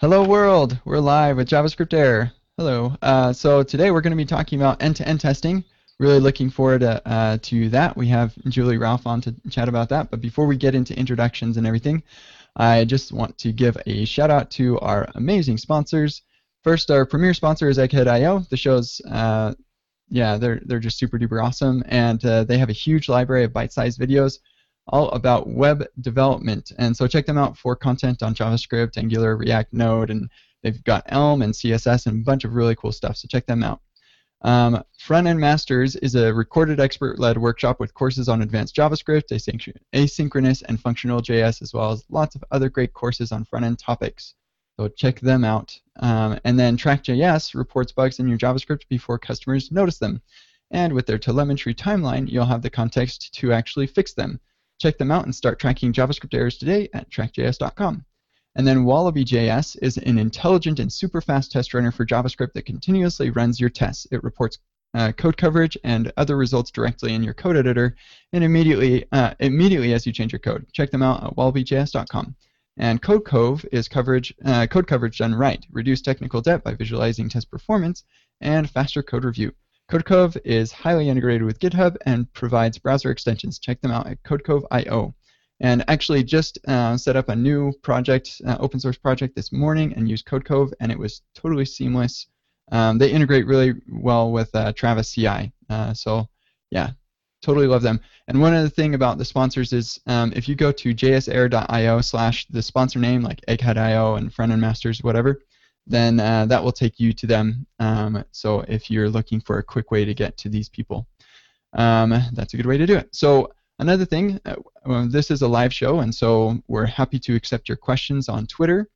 Hello world, we're live with JavaScript Air. Hello. Uh, so today we're going to be talking about end-to-end testing. Really looking forward to, uh, to that. We have Julie Ralph on to chat about that. But before we get into introductions and everything, I just want to give a shout out to our amazing sponsors. First, our premier sponsor is Egghead.io. The show's, uh, yeah, they're they're just super duper awesome, and uh, they have a huge library of bite-sized videos all about web development. And so check them out for content on JavaScript, Angular, React, Node, and they've got Elm and CSS and a bunch of really cool stuff. So check them out. Um, Front End Masters is a recorded expert-led workshop with courses on advanced JavaScript, asynchronous, and functional JS, as well as lots of other great courses on front-end topics. So check them out. Um, and then Track.js reports bugs in your JavaScript before customers notice them. And with their telemetry timeline, you'll have the context to actually fix them. Check them out and start tracking JavaScript errors today at trackjs.com. And then Wallaby.js is an intelligent and super fast test runner for JavaScript that continuously runs your tests. It reports uh, code coverage and other results directly in your code editor and immediately uh, immediately as you change your code. Check them out at wallabyjs.com. And Codecov is coverage uh, code coverage done right. Reduce technical debt by visualizing test performance and faster code review. Codecov is highly integrated with GitHub and provides browser extensions. Check them out at codecov.io. And actually just uh, set up a new project, uh, open source project this morning and used Codecov, and it was totally seamless. Um, they integrate really well with uh, Travis CI. Uh, so yeah, totally love them. And one other thing about the sponsors is um, if you go to jsair.io slash the sponsor name, like Egghead.io and Frontend Masters, whatever, then uh, that will take you to them. Um, so if you're looking for a quick way to get to these people, um, that's a good way to do it. So another thing, uh, well, this is a live show, and so we're happy to accept your questions on Twitter.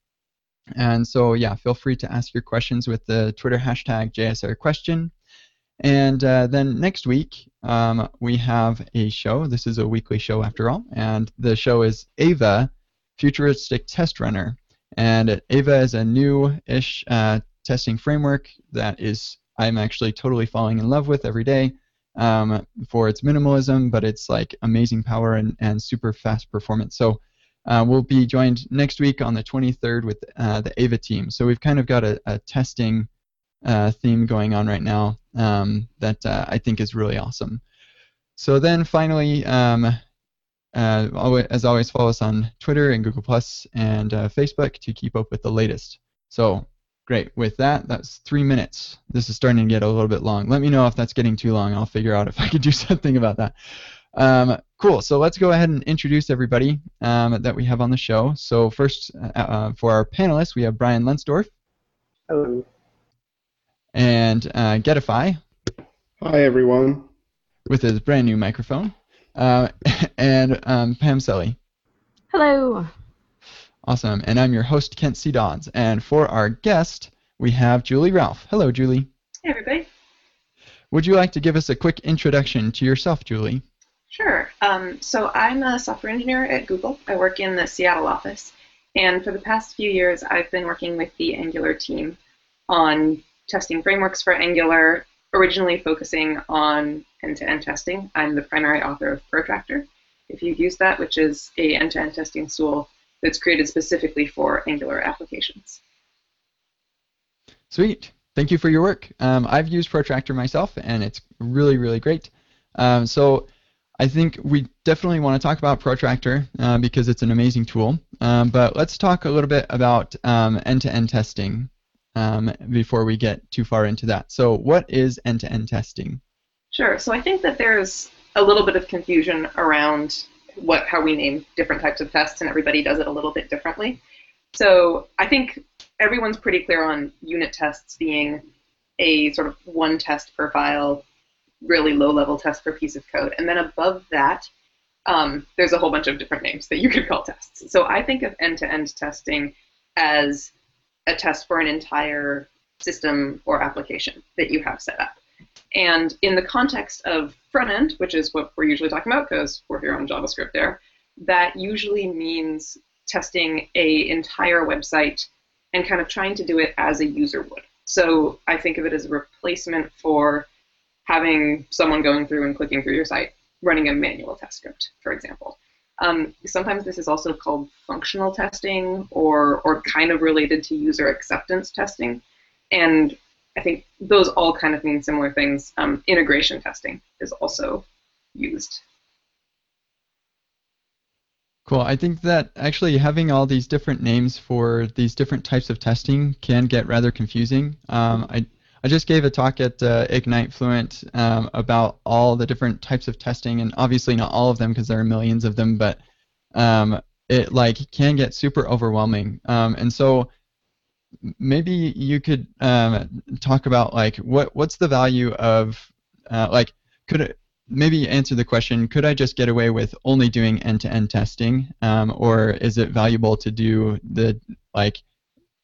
And so yeah, feel free to ask your questions with the Twitter hashtag JSAirQuestion. And uh, then next week um, we have a show. This is a weekly show after all, and the show is Ava, Futuristic Test Runner. And Ava is a new-ish uh, testing framework that is I'm actually totally falling in love with every day um, for its minimalism, but it's like amazing power and, and super fast performance. So uh, we'll be joined next week on the 23rd with uh, the Ava team. So we've kind of got a, a testing uh, theme going on right now um, that uh, I think is really awesome. So then finally, um, uh, as always, follow us on Twitter and Google Plus and uh, Facebook to keep up with the latest. So, great. With that, that's three minutes. This is starting to get a little bit long. Let me know if that's getting too long. I'll figure out if I could do something about that. Um, cool. So let's go ahead and introduce everybody um, that we have on the show. So first, uh, uh for our panelists, we have Brian Lonsdorf. Hello. And uh, Getify. Hi, everyone. With his brand new microphone. Uh, and um, Pam Selle. Hello. Awesome. And I'm your host, Kent C. Dodds. And for our guest, we have Julie Ralph. Hello, Julie. Hey, everybody. Would you like to give us a quick introduction to yourself, Julie? Sure. Um, so I'm a software engineer at Google. I work in the Seattle office. And for the past few years, I've been working with the Angular team on testing frameworks for Angular originally focusing on end-to-end testing. I'm the primary author of Protractor. If you've used that, which is a end-to-end testing tool that's created specifically for Angular applications. Sweet. Thank you for your work. Um, I've used Protractor myself, and it's really, really great. Um, so I think we definitely want to talk about Protractor uh, because it's an amazing tool. Um, but let's talk a little bit about um, end-to-end testing um, before we get too far into that. So, what is end-to-end testing? Sure. So I think that there's a little bit of confusion around what how we name different types of tests, and everybody does it a little bit differently. So I think everyone's pretty clear on unit tests being a sort of one test per file, really low-level test per piece of code, and then above that. Um, there's a whole bunch of different names that you could call tests. So I think of end-to-end testing as a test for an entire system or application that you have set up. And in the context of front end, which is what we're usually talking about because we're here on JavaScript Air, that usually means testing a entire website and kind of trying to do it as a user would. So I think of it as a replacement for having someone going through and clicking through your site, running a manual test script, for example. Um, sometimes this is also called functional testing or, or kind of related to user acceptance testing. And I think those all kind of mean similar things. Um, integration testing is also used. Cool. I think that actually having all these different names for these different types of testing can get rather confusing. Um, I, I just gave a talk at uh, Ignite Fluent um, about all the different types of testing, and obviously not all of them because there are millions of them, but um, it like can get super overwhelming. Um, and so maybe you could um, talk about like what what's the value of uh, like could it, maybe answer the question could I just get away with only doing end-to-end testing um, or is it valuable to do the like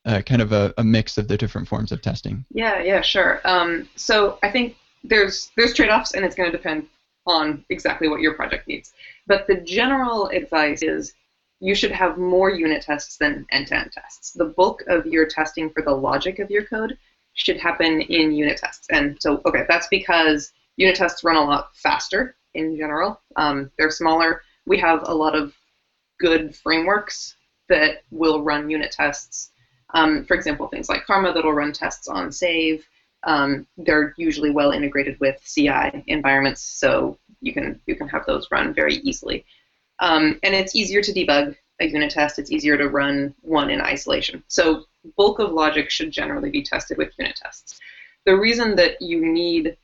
uh, kind of a, a, mix of the different forms of testing yeah yeah sure um, so I think there's there's trade-offs and it's going to depend on exactly what your project needs but the general advice is you should have more unit tests than end-to-end tests the bulk of your testing for the logic of your code should happen in unit tests and so okay that's because Unit tests run a lot faster in general. Um, they're smaller. We have a lot of good frameworks that will run unit tests. Um, for example, things like Karma that'll run tests on save. Um, they're usually well integrated with CI environments, so you can you can have those run very easily. Um, and it's easier to debug a unit test. It's easier to run one in isolation. So bulk of logic should generally be tested with unit tests. The reason that you need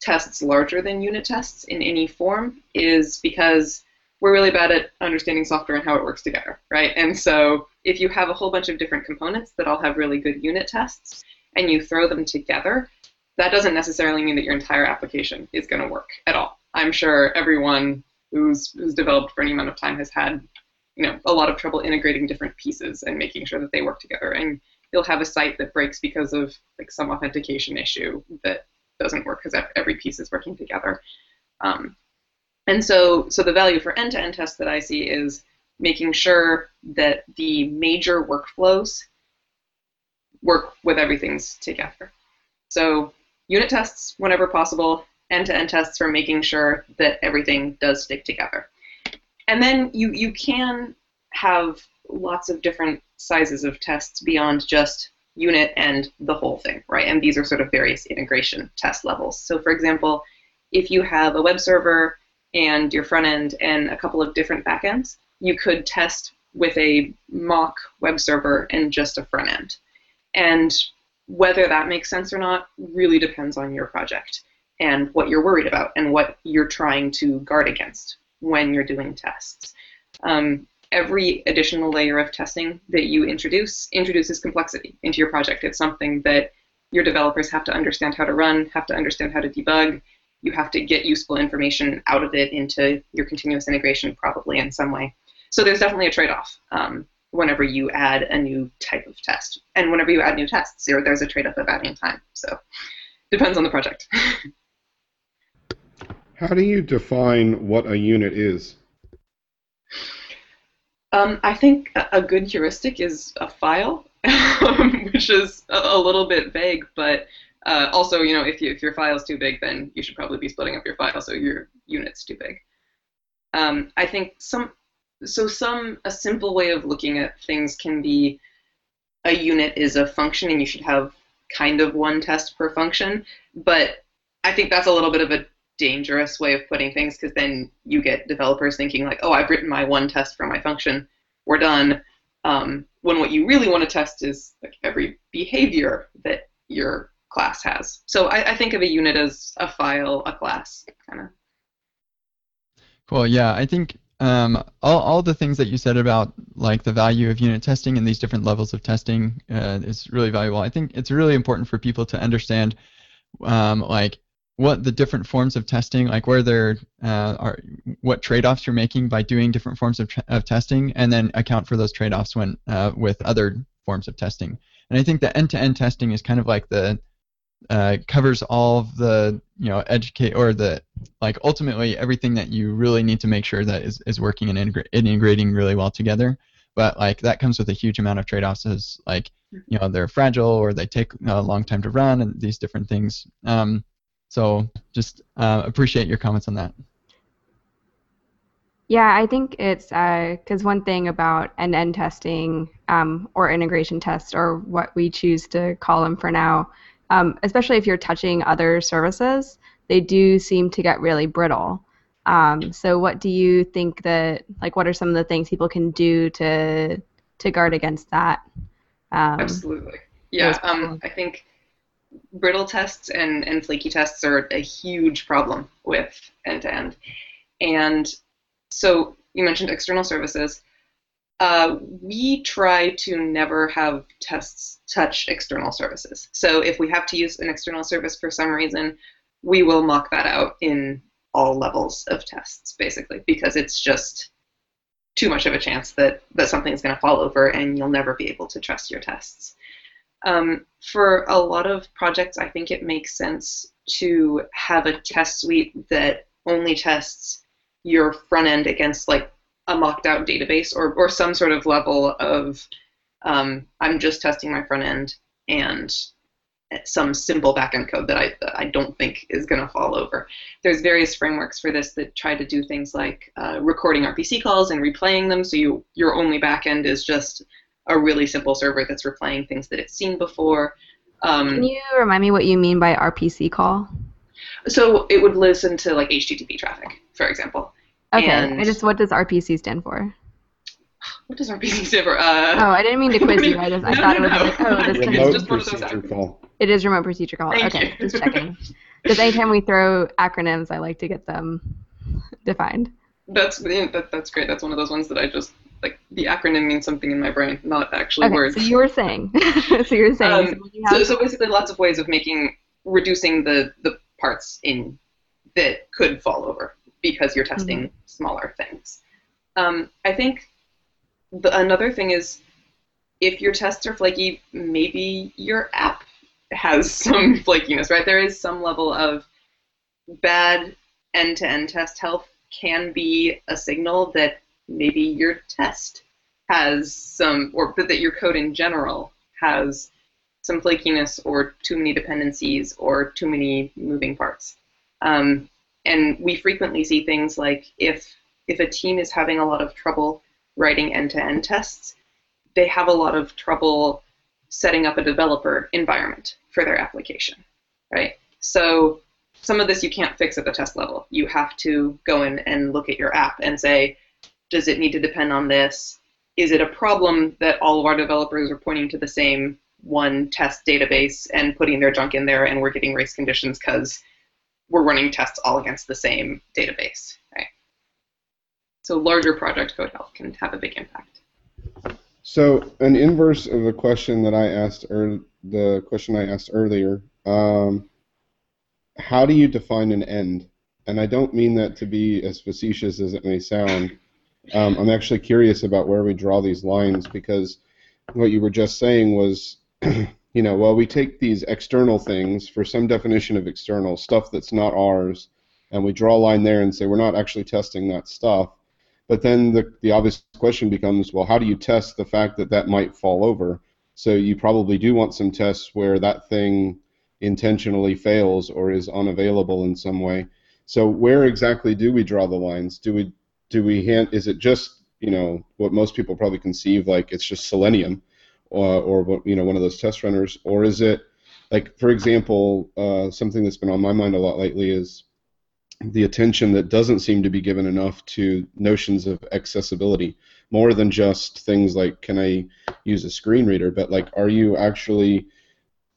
tests larger than unit tests in any form is because we're really bad at understanding software and how it works together, right? And so if you have a whole bunch of different components that all have really good unit tests and you throw them together, that doesn't necessarily mean that your entire application is going to work at all. I'm sure everyone who's, who's developed for any amount of time has had you know, a lot of trouble integrating different pieces and making sure that they work together. And you'll have a site that breaks because of like some authentication issue that doesn't work because every piece is working together. Um, and so, so the value for end-to-end tests that I see is making sure that the major workflows work with everything's together. So unit tests whenever possible, end-to-end tests for making sure that everything does stick together. And then you, you can have lots of different sizes of tests beyond just unit and the whole thing, right? And these are sort of various integration test levels. So for example, if you have a web server and your front end and a couple of different backends, you could test with a mock web server and just a front end. And whether that makes sense or not really depends on your project and what you're worried about and what you're trying to guard against when you're doing tests. Um, every additional layer of testing that you introduce introduces complexity into your project. It's something that your developers have to understand how to run, have to understand how to debug. You have to get useful information out of it into your continuous integration, probably in some way. So there's definitely a trade-off um, whenever you add a new type of test, and whenever you add new tests, there, there's a trade-off of adding time. So depends on the project. how do you define what a unit is? Um, I think a good heuristic is a file, which is a, little bit vague, but uh, also, you know, if, you, if your file is too big, then you should probably be splitting up your file so your unit's too big. Um, I think some, so some, a simple way of looking at things can be a unit is a function and you should have kind of one test per function, but I think that's a little bit of a dangerous way of putting things because then you get developers thinking like, oh, I've written my one test for my function, we're done. Um, when what you really want to test is like every behavior that your class has. So I, I think of a unit as a file, a class, kind of. Cool. Yeah, I think um, all, all the things that you said about like the value of unit testing and these different levels of testing uh, is really valuable. I think it's really important for people to understand um, like what the different forms of testing, like where there uh, are, what trade-offs you're making by doing different forms of, of testing, and then account for those trade-offs when uh, with other forms of testing. And I think the end-to-end testing is kind of like the uh, covers all of the you know educate or the like ultimately everything that you really need to make sure that is, is working and integra- integrating really well together. But like that comes with a huge amount of trade-offs as like you know they're fragile or they take a long time to run and these different things. Um, so just uh, appreciate your comments on that. Yeah, I think it's because uh, one thing about end-to-end testing um, or integration tests, or what we choose to call them for now, um, especially if you're touching other services, they do seem to get really brittle. Um, so, what do you think that, like, what are some of the things people can do to to guard against that? Um, Absolutely. Yeah, um, I think brittle tests and, and flaky tests are a huge problem with end-to-end. And so you mentioned external services. Uh, we try to never have tests touch external services. So if we have to use an external service for some reason, we will mock that out in all levels of tests, basically, because it's just too much of a chance that, that something's going to fall over and you'll never be able to trust your tests. Um, for a lot of projects, I think it makes sense to have a test suite that only tests your front end against like a mocked out database or, or some sort of level of um, I'm just testing my front end and some simple backend code that I, that I don't think is going to fall over. There's various frameworks for this that try to do things like uh, recording RPC calls and replaying them, so you your only backend is just a really simple server that's replaying things that it's seen before. Um, Can you remind me what you mean by RPC call? So it would listen to like HTTP traffic, for example. Okay. And I just what does RPC stand for? What does RPC stand for? Uh, oh, I didn't mean to quiz you. I just I no, thought no, it was no. like oh this remote just procedure call. It is remote procedure call. Thank okay, you. just checking. Because anytime we throw acronyms, I like to get them defined. That's that, that's great. That's one of those ones that I just like the acronym means something in my brain, not actually okay, words. So you were saying. so you were saying. Um, so, so, so basically, lots of ways of making reducing the the parts in that could fall over because you're testing mm-hmm. smaller things. Um, I think the, another thing is if your tests are flaky, maybe your app has some flakiness, right? There is some level of bad end-to-end test health can be a signal that maybe your test has some, or that your code in general has some flakiness or too many dependencies or too many moving parts. Um, and we frequently see things like if if a team is having a lot of trouble writing end-to-end tests, they have a lot of trouble setting up a developer environment for their application, right? So some of this you can't fix at the test level. You have to go in and look at your app and say, does it need to depend on this? Is it a problem that all of our developers are pointing to the same one test database and putting their junk in there and we're getting race conditions because we're running tests all against the same database, right? So larger project code health can have a big impact. So an inverse of the question that I asked, or the question I asked earlier, um, how do you define an end? And I don't mean that to be as facetious as it may sound. Um, I'm actually curious about where we draw these lines because what you were just saying was you know, well, we take these external things for some definition of external stuff that's not ours, and we draw a line there and say we're not actually testing that stuff. But then the, the obvious question becomes, well, how do you test the fact that that might fall over? So you probably do want some tests where that thing intentionally fails or is unavailable in some way. So where exactly do we draw the lines? Do we do we hand, is it just you know what most people probably conceive like it's just selenium? Uh, or you know one of those test runners, or is it like, for example, uh, something that's been on my mind a lot lately is the attention that doesn't seem to be given enough to notions of accessibility, more than just things like can I use a screen reader, but like are you actually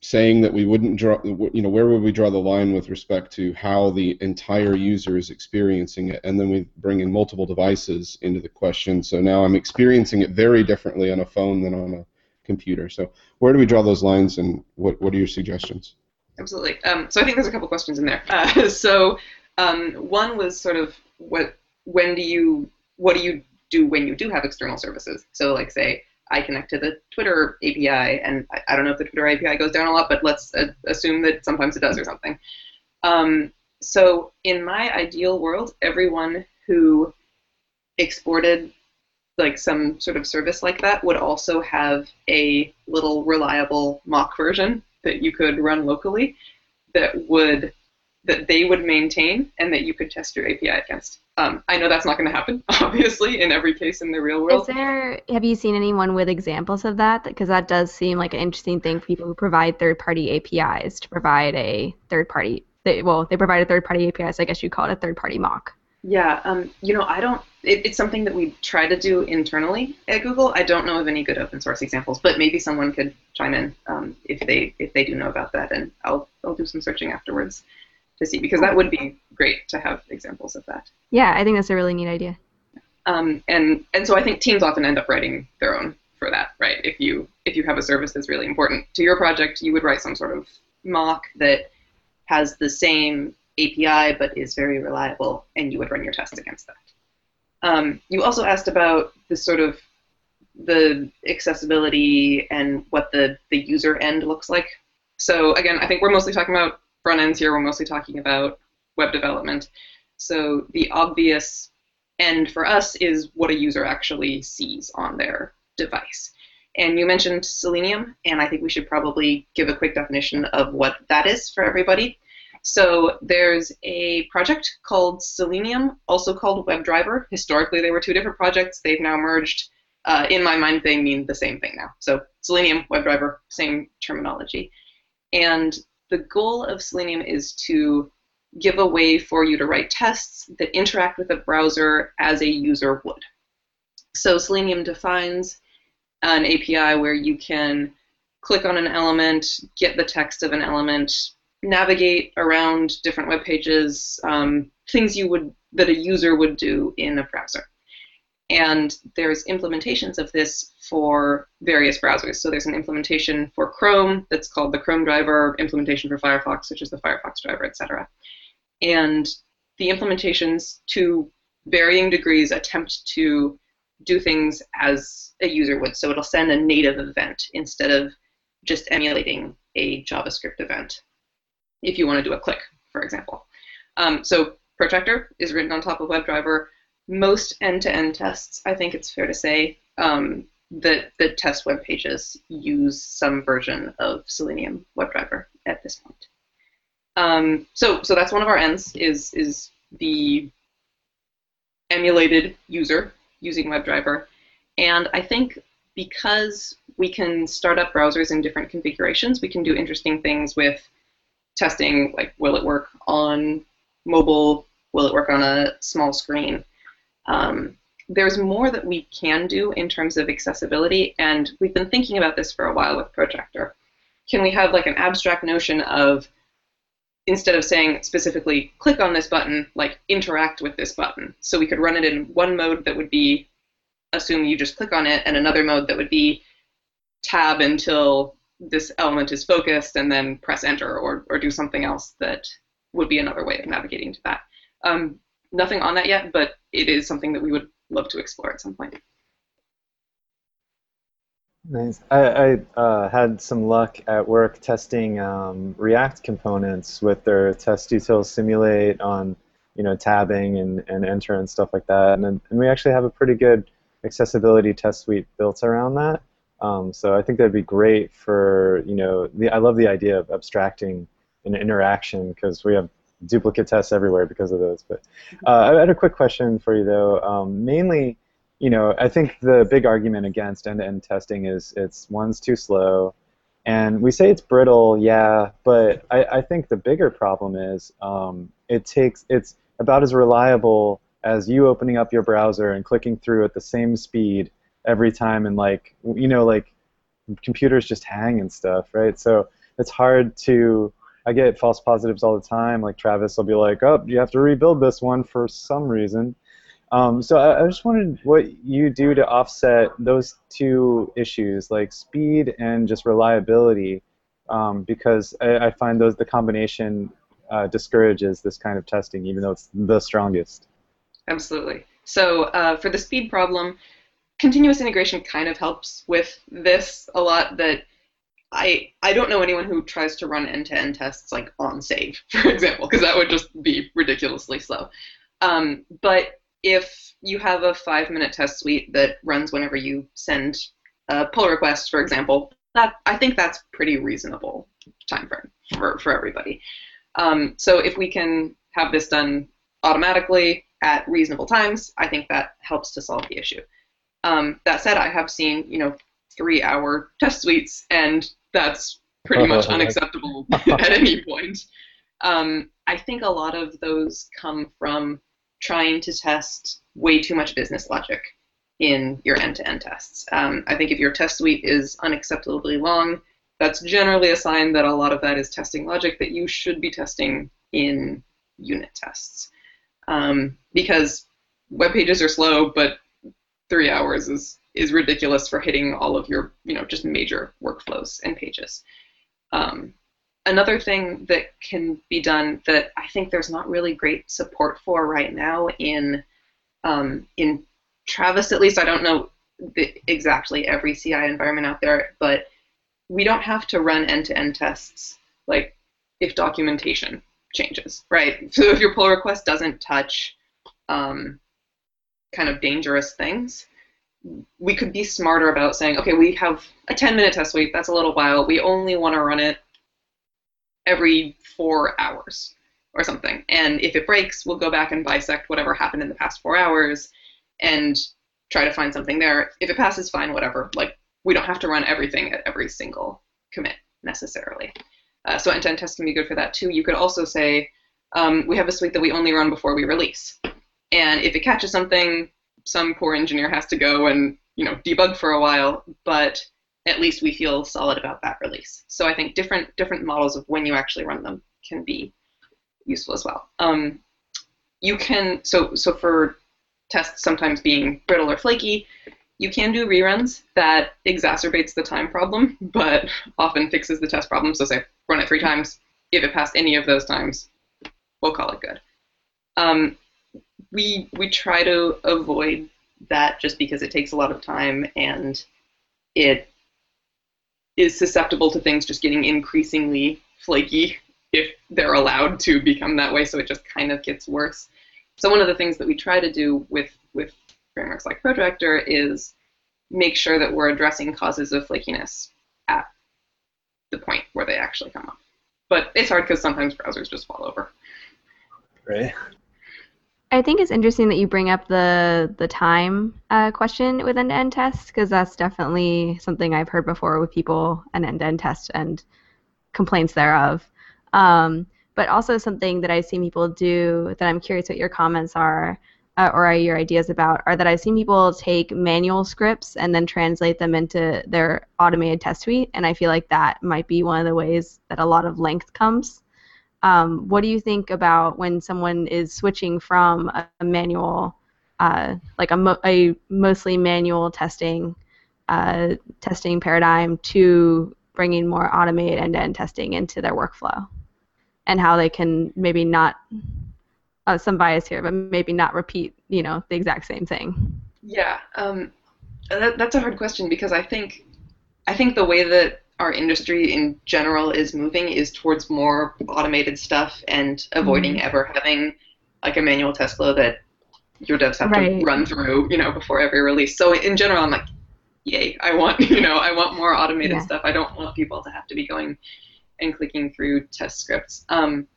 saying that we wouldn't draw, you know, where would we draw the line with respect to how the entire user is experiencing it? And then we bring in multiple devices into the question. So now I'm experiencing it very differently on a phone than on a computer. So where do we draw those lines, and what what are your suggestions? Absolutely. Um, so I think there's a couple questions in there. Uh, so um, one was sort of what when do you what do you do when you do have external services? So like say I connect to the Twitter API, and I, I don't know if the Twitter API goes down a lot, but let's uh, assume that sometimes it does or something. Um, so in my ideal world, everyone who exported like some sort of service like that would also have a little reliable mock version that you could run locally that would that they would maintain and that you could test your API against. Um, I know that's not going to happen, obviously, in every case in the real world. Is there? Have you seen anyone with examples of that? Because that does seem like an interesting thing for people who provide third-party APIs to provide a third-party. They, well, they provide a third-party API, so I guess you call it a third-party mock. Yeah, um, you know, I don't. It, it's something that we try to do internally at Google. I don't know of any good open source examples, but maybe someone could chime in um, if they if they do know about that, and I'll I'll do some searching afterwards to see because that would be great to have examples of that. Yeah, I think that's a really neat idea. Um, and and so I think teams often end up writing their own for that, right? If you if you have a service that's really important to your project, you would write some sort of mock that has the same API but is very reliable, and you would run your tests against that. Um, you also asked about the sort of the accessibility and what the, the user end looks like. So again, I think we're mostly talking about front ends here. We're mostly talking about web development. So the obvious end for us is what a user actually sees on their device. And you mentioned Selenium, and I think we should probably give a quick definition of what that is for everybody. So there's a project called Selenium, also called WebDriver. Historically, they were two different projects. They've now merged. Uh, in my mind, they mean the same thing now. So Selenium, WebDriver, same terminology. And the goal of Selenium is to give a way for you to write tests that interact with a browser as a user would. So Selenium defines an API where you can click on an element, get the text of an element, navigate around different web pages, um, things you would that a user would do in a browser. And there's implementations of this for various browsers. So there's an implementation for Chrome that's called the Chrome driver, implementation for Firefox, which is the Firefox driver, etc. And the implementations, to varying degrees, attempt to do things as a user would. So it'll send a native event instead of just emulating a JavaScript event if you want to do a click, for example. Um, so Protractor is written on top of WebDriver. Most end-to-end tests, I think it's fair to say, um, that the test web pages use some version of Selenium WebDriver at this point. Um, so, so that's one of our ends is is the emulated user using WebDriver, and I think because we can start up browsers in different configurations, we can do interesting things with testing, like will it work on mobile, will it work on a small screen. Um, there's more that we can do in terms of accessibility, and we've been thinking about this for a while with Protractor Can we have like an abstract notion of instead of saying specifically click on this button, like interact with this button. So we could run it in one mode that would be assume you just click on it, and another mode that would be tab until this element is focused and then press enter or, or do something else that would be another way of navigating to that. Um, nothing on that yet, but it is something that we would love to explore at some point. Nice. I, I uh, had some luck at work testing um, React components with their TestUtils simulate on, you know, tabbing and, and enter and stuff like that. And, and we actually have a pretty good accessibility test suite built around that. Um, so I think that'd be great for, you know, the, I love the idea of abstracting an interaction because we have duplicate tests everywhere because of those. But uh, I had a quick question for you though. Um, mainly, you know, I think the big argument against end-to-end testing is it's one's too slow, and we say it's brittle, yeah, but I, I think the bigger problem is um, it takes it's about as reliable as you opening up your browser and clicking through at the same speed every time, and like you know, like computers just hang and stuff, right? So it's hard to I get false positives all the time. Like Travis will be like, "Oh, you have to rebuild this one for some reason." Um, so I, I, just wondered what you do to offset those two issues, like speed and just reliability, um, because I, I, find those the combination uh, discourages this kind of testing, even though it's the strongest. Absolutely. So uh, for the speed problem, continuous integration kind of helps with this a lot. That I I don't know anyone who tries to run end-to-end tests like on save, for example, because that would just be ridiculously slow. Um, but if you have a five minute test suite that runs whenever you send a pull request, for example, that I think that's pretty reasonable time frame for, for everybody. Um, so if we can have this done automatically at reasonable times, I think that helps to solve the issue. Um, that said, I have seen you know three-hour test suites, and that's pretty much unacceptable at any point. Um, I think a lot of those come from trying to test way too much business logic in your end-to-end tests. Um, I think if your test suite is unacceptably long, that's generally a sign that a lot of that is testing logic that you should be testing in unit tests. Um, because web pages are slow, but three hours is is ridiculous for hitting all of your you know just major workflows and pages. Um, another thing that can be done that I think there's not really great support for right now in um, in Travis at least I don't know the, exactly every CI environment out there, but we don't have to run end-to-end tests like if documentation changes, right? So if your pull request doesn't touch um, kind of dangerous things, we could be smarter about saying, okay, we have a 10-minute test suite. That's a little while. We only want to run it every four hours or something. And if it breaks, we'll go back and bisect whatever happened in the past four hours and try to find something there. If it passes, fine, whatever. Like we don't have to run everything at every single commit necessarily. Uh, so end-to-end test can be good for that too. You could also say um, we have a suite that we only run before we release, and if it catches something, some poor engineer has to go and you know debug for a while, but at least we feel solid about that release. So I think different different models of when you actually run them can be useful as well. Um, you can so so for tests sometimes being brittle or flaky, you can do reruns that exacerbates the time problem, but often fixes the test problem. So say run it three times. If it passed any of those times, we'll call it good. Um, we we try to avoid that just because it takes a lot of time and it is susceptible to things just getting increasingly flaky if they're allowed to become that way. So it just kind of gets worse. So one of the things that we try to do with with frameworks like Protractor is make sure that we're addressing causes of flakiness at the point where they actually come up. But it's hard because sometimes browsers just fall over. Right. I think it's interesting that you bring up the the time uh, question with end-to-end tests because that's definitely something I've heard before with people an end-to-end test and complaints thereof. Um, but also something that I've seen people do that I'm curious what your comments are uh, or your ideas about are that I've seen people take manual scripts and then translate them into their automated test suite, and I feel like that might be one of the ways that a lot of length comes. Um, what do you think about when someone is switching from a, a manual, uh, like a, mo- a, mostly manual testing uh, testing paradigm to bringing more automated end-to-end testing into their workflow, and how they can maybe not uh, some bias here, but maybe not repeat, you know, the exact same thing. Yeah, um, that, that's a hard question because I think I think the way that our industry in general is moving is towards more automated stuff and avoiding mm-hmm. ever having like a manual test flow that your devs have right. to run through, you know, before every release. So in general, I'm like, yay! I want, you know, I want more automated yeah. stuff. I don't want people to have to be going and clicking through test scripts. Um,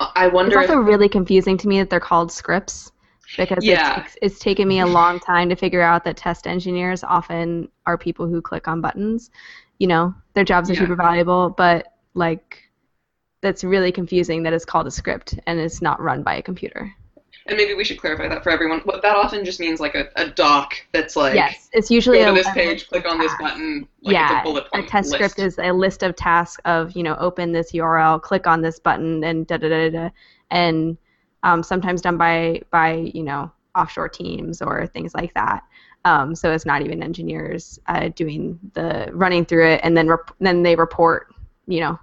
I wonder. It's also if, really confusing to me that they're called scripts because yeah. it's, it's taken me a long time to figure out that test engineers often are people who click on buttons. You know, their jobs are yeah. super valuable, but like that's really confusing that it's called a script and it's not run by a computer and maybe we should clarify that for everyone. What that often just means like a, a doc that's like yes, it's usually go to this page, click on this button. Like yeah, a, bullet point a test list. script is a list of tasks of you know open this URL, click on this button, and da da da da, and um, sometimes done by by you know offshore teams or things like that. Um, so it's not even engineers uh, doing the running through it, and then rep- then they report you know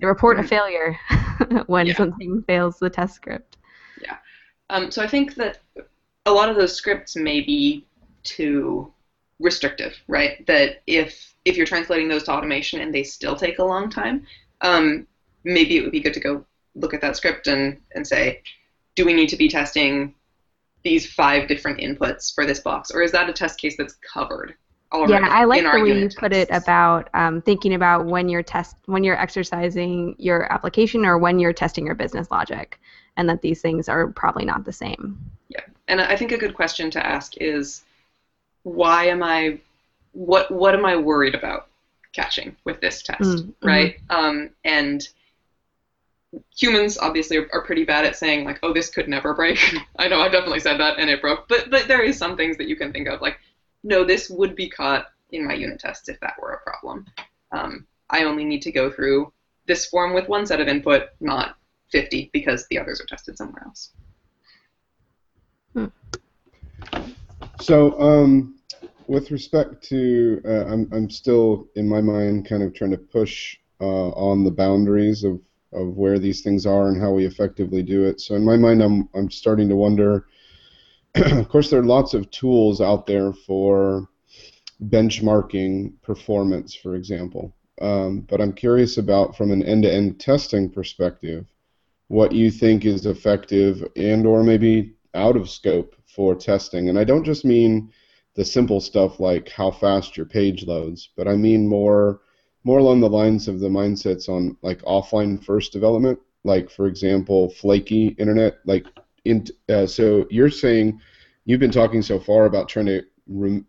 they report mm-hmm. a failure when yeah. something fails the test script. Yeah. Um, so I think that a lot of those scripts may be too restrictive, right? That if if you're translating those to automation and they still take a long time, um, maybe it would be good to go look at that script and, and say, do we need to be testing these five different inputs for this box, or is that a test case that's covered already? Yeah, I like the way you put it about um, thinking about when you're test when you're exercising your application or when you're testing your business logic and that these things are probably not the same. Yeah, and I think a good question to ask is, why am I, what what am I worried about catching with this test, Mm-hmm. right? Um, and humans obviously are, are pretty bad at saying like, oh, this could never break. I know I've definitely said that and it broke, but but there is some things that you can think of like, no, this would be caught in my unit test if that were a problem. Um, I only need to go through this form with one set of input, not 50, because the others are tested somewhere else. So, um, with respect to, uh, I'm, I'm still in my mind kind of trying to push uh, on the boundaries of, of where these things are and how we effectively do it. So, in my mind, I'm, I'm starting to wonder. of course, there are lots of tools out there for benchmarking performance, for example. Um, but I'm curious about, from an end-to-end testing perspective, what you think is effective and or maybe out of scope for testing. And I don't just mean the simple stuff like how fast your page loads, but I mean more more along the lines of the mindsets on like offline first development, like for example, flaky internet. Like in uh, so you're saying you've been talking so far about trying to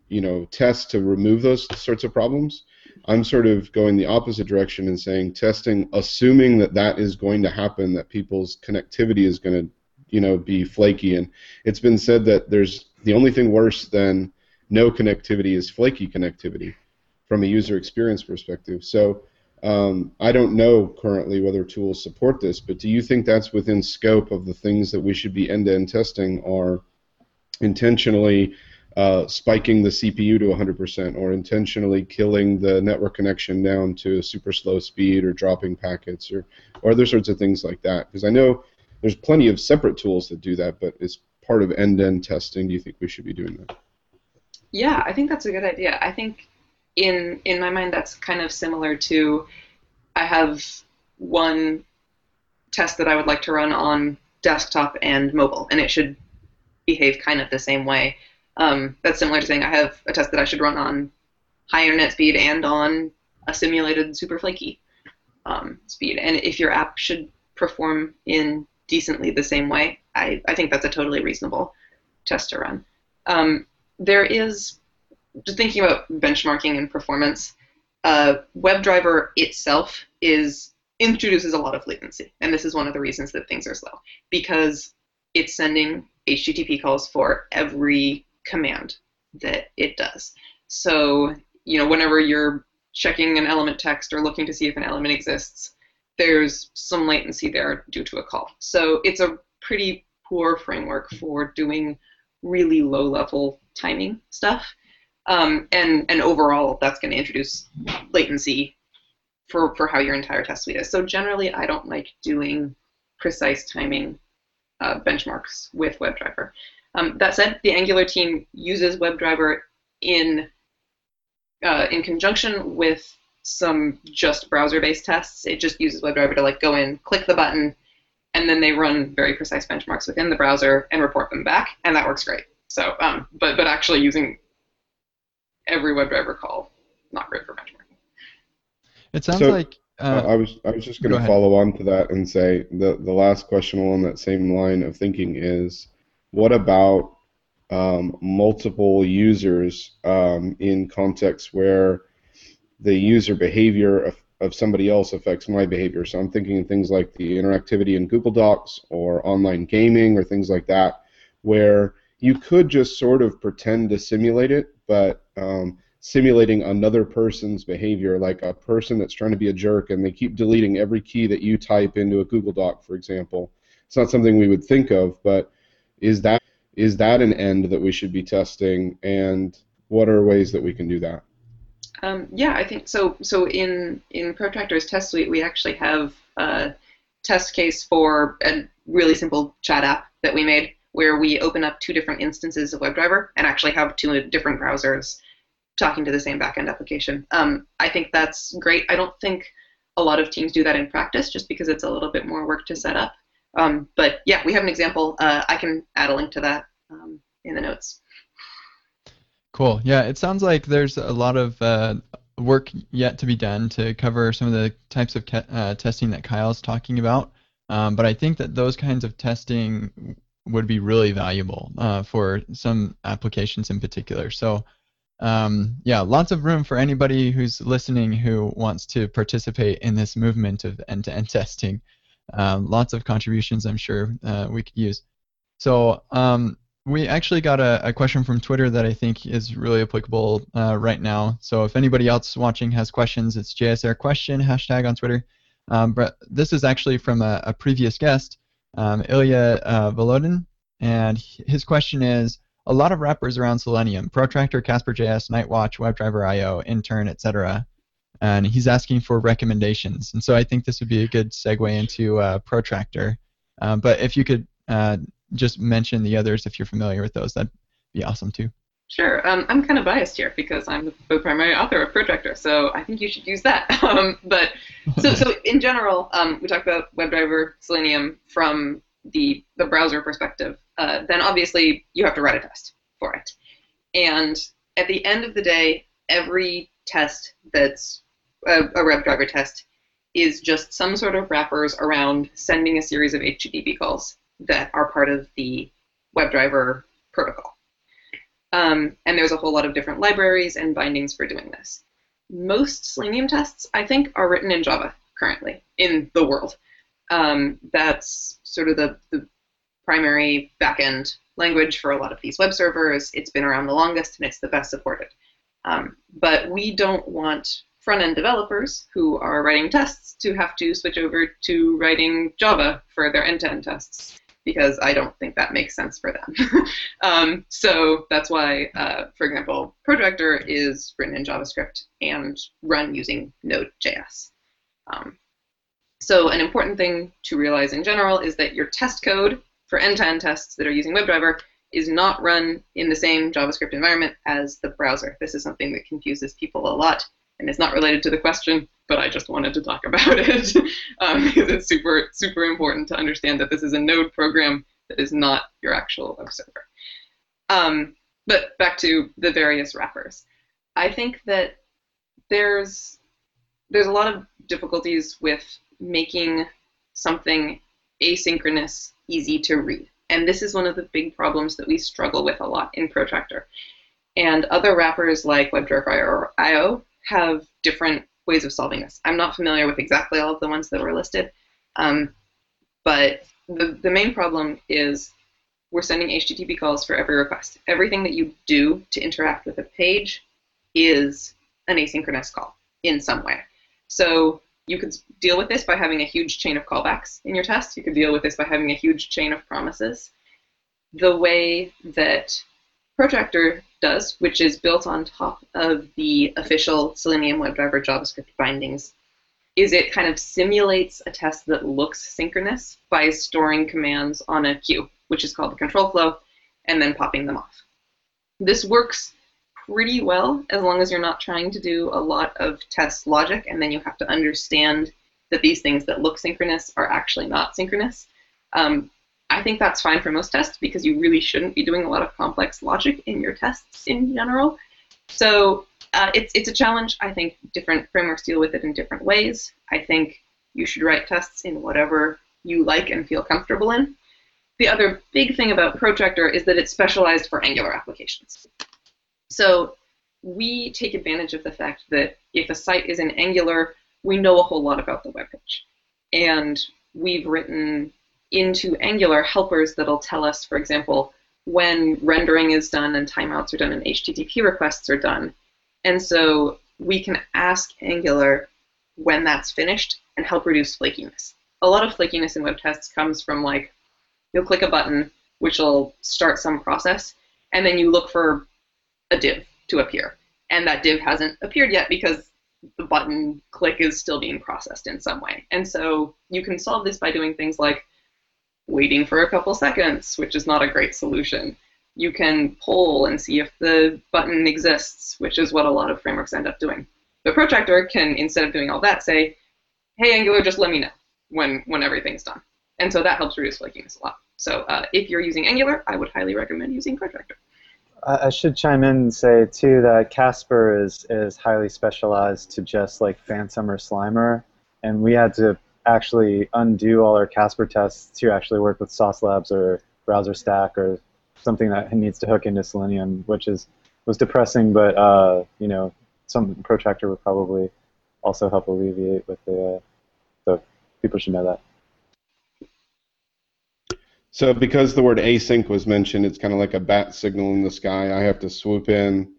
you know test to remove those sorts of problems. I'm sort of going the opposite direction and saying testing, assuming that that is going to happen, that people's connectivity is going to you know be flaky and it's been said that there's the only thing worse than no connectivity is flaky connectivity from a user experience perspective so um, i don't know currently whether tools support this but do you think that's within scope of the things that we should be end-to-end testing or intentionally uh, spiking the cpu to 100% or intentionally killing the network connection down to a super slow speed or dropping packets or, or other sorts of things like that because i know there's plenty of separate tools that do that, but as part of end-to-end testing, do you think we should be doing that? Yeah, I think that's a good idea. I think in in my mind that's kind of similar to I have one test that I would like to run on desktop and mobile, and it should behave kind of the same way. Um, that's similar to saying I have a test that I should run on high internet speed and on a simulated super flaky um, speed. And if your app should perform in decently the same way, I, I think that's a totally reasonable test to run. Um, there is, just thinking about benchmarking and performance, uh, WebDriver itself is introduces a lot of latency, and this is one of the reasons that things are slow because it's sending HTTP calls for every command that it does. So you know, whenever you're checking an element text or looking to see if an element exists, there's some latency there due to a call. So it's a pretty poor framework for doing really low level timing stuff. Um, and, and overall, that's going to introduce latency for, for how your entire test suite is. So generally, I don't like doing precise timing uh, benchmarks with WebDriver. Um, that said, the Angular team uses WebDriver in uh, in conjunction with some just browser-based tests. It just uses WebDriver to like go in, click the button, and then they run very precise benchmarks within the browser and report them back, and that works great. So, um, but but actually using every WebDriver call, not great for benchmarking. It sounds So, like Uh, I was I was just going to ahead. follow on to that and say the the last question along that same line of thinking is, what about um, multiple users um, in contexts where the user behavior of, of somebody else affects my behavior? So I'm thinking of things like the interactivity in Google Docs or online gaming or things like that, where you could just sort of pretend to simulate it, but um, simulating another person's behavior, like a person that's trying to be a jerk and they keep deleting every key that you type into a Google Doc, for example. It's not something we would think of, but is that is that an end that we should be testing, and what are ways that we can do that? Um, yeah, I think so. So in in Protractor's test suite, we actually have a test case for a really simple chat app that we made, where we open up two different instances of WebDriver and actually have two different browsers talking to the same backend application. Um, I think that's great. I don't think a lot of teams do that in practice, just because it's a little bit more work to set up. Um, but yeah, we have an example. Uh, I can add a link to that um, in the notes. Cool. Yeah, it sounds like there's a lot of uh, work yet to be done to cover some of the types of uh, testing that Kyle's talking about. Um, but I think that those kinds of testing would be really valuable uh, for some applications in particular. So um, yeah, lots of room for anybody who's listening who wants to participate in this movement of end-to-end testing. Um, lots of contributions, I'm sure uh, we could use. So um, we actually got a, a, question from Twitter that I think is really applicable uh, right now. So if anybody else watching has questions, it's JSAirQuestion hashtag on Twitter. Um, but this is actually from a, a previous guest, um, Ilya uh, Volodin, and his question is, a lot of wrappers around Selenium, Protractor, Casper.js, Nightwatch, WebDriver IO, Intern, etc. And he's asking for recommendations. And so I think this would be a good segue into uh, Protractor. Um, but if you could uh, just mention the others if you're familiar with those, that'd be awesome too. Sure. Um, I'm kind of biased here because I'm the primary author of Protractor, so I think you should use that. Um, but so, so in general, um, we talk about WebDriver, Selenium from the the browser perspective. Uh, then obviously you have to write a test for it. And at the end of the day, every test that's a, a WebDriver test is just some sort of wrappers around sending a series of HTTP calls that are part of the WebDriver protocol. Um, and there's a whole lot of different libraries and bindings for doing this. Most Selenium tests, I think, are written in Java currently in the world. Um, that's sort of the, the primary backend language for a lot of these web servers. It's been around the longest and it's the best supported. Um, but we don't want front end developers who are writing tests to have to switch over to writing Java for their end to end tests because I don't think that makes sense for them. um, so that's why, uh, for example, Protractor is written in JavaScript and run using Node.js. Um, so an important thing to realize in general is that your test code for end-to-end tests that are using WebDriver is not run in the same JavaScript environment as the browser. This is something that confuses people a lot and it's not related to the question, but I just wanted to talk about it um, because it's super, super important to understand that this is a node program that is not your actual web server. Um, but back to the various wrappers. I think that there's there's a lot of difficulties with making something asynchronous easy to read. And this is one of the big problems that we struggle with a lot in Protractor. And other wrappers like WebDriver or IO have different ways of solving this. I'm not familiar with exactly all of the ones that were listed, um, but the, the main problem is we're sending HTTP calls for every request. Everything that you do to interact with a page is an asynchronous call in some way. So you could deal with this by having a huge chain of callbacks in your test. You could deal with this by having a huge chain of promises. The way that Protractor does, which is built on top of the official Selenium WebDriver JavaScript bindings, is it kind of simulates a test that looks synchronous by storing commands on a queue, which is called the control flow, and then popping them off. This works pretty well as long as you're not trying to do a lot of test logic and then you have to understand that these things that look synchronous are actually not synchronous. Um, I think that's fine for most tests because you really shouldn't be doing a lot of complex logic in your tests in general. So uh, it's, it's a challenge. I think different frameworks deal with it in different ways. I think you should write tests in whatever you like and feel comfortable in. The other big thing about Protractor is that it's specialized for Angular applications. So we take advantage of the fact that if a site is in Angular, we know a whole lot about the web page. And we've written into Angular helpers that'll tell us, for example, when rendering is done and timeouts are done and HTTP requests are done. And so we can ask Angular when that's finished and help reduce flakiness. A lot of flakiness in web tests comes from like you'll click a button which will start some process and then you look for a div to appear. And that div hasn't appeared yet because the button click is still being processed in some way. And so you can solve this by doing things like waiting for a couple seconds, which is not a great solution. You can poll and see if the button exists, which is what a lot of frameworks end up doing. The protractor can, instead of doing all that, say, hey, Angular, just let me know when, when everything's done. And so that helps reduce flakiness a lot. So uh, if you're using Angular, I would highly recommend using Protractor. I should chime in and say too that Casper is is highly specialized to just like Phantom or Slimer, and we had to actually undo all our Casper tests to actually work with Sauce Labs or Browser Stack or something that needs to hook into Selenium, which is was depressing, but uh, you know, some protractor would probably also help alleviate with the. Uh, so people should know that. So because the word async was mentioned, it's kind of like a bat signal in the sky. I have to swoop in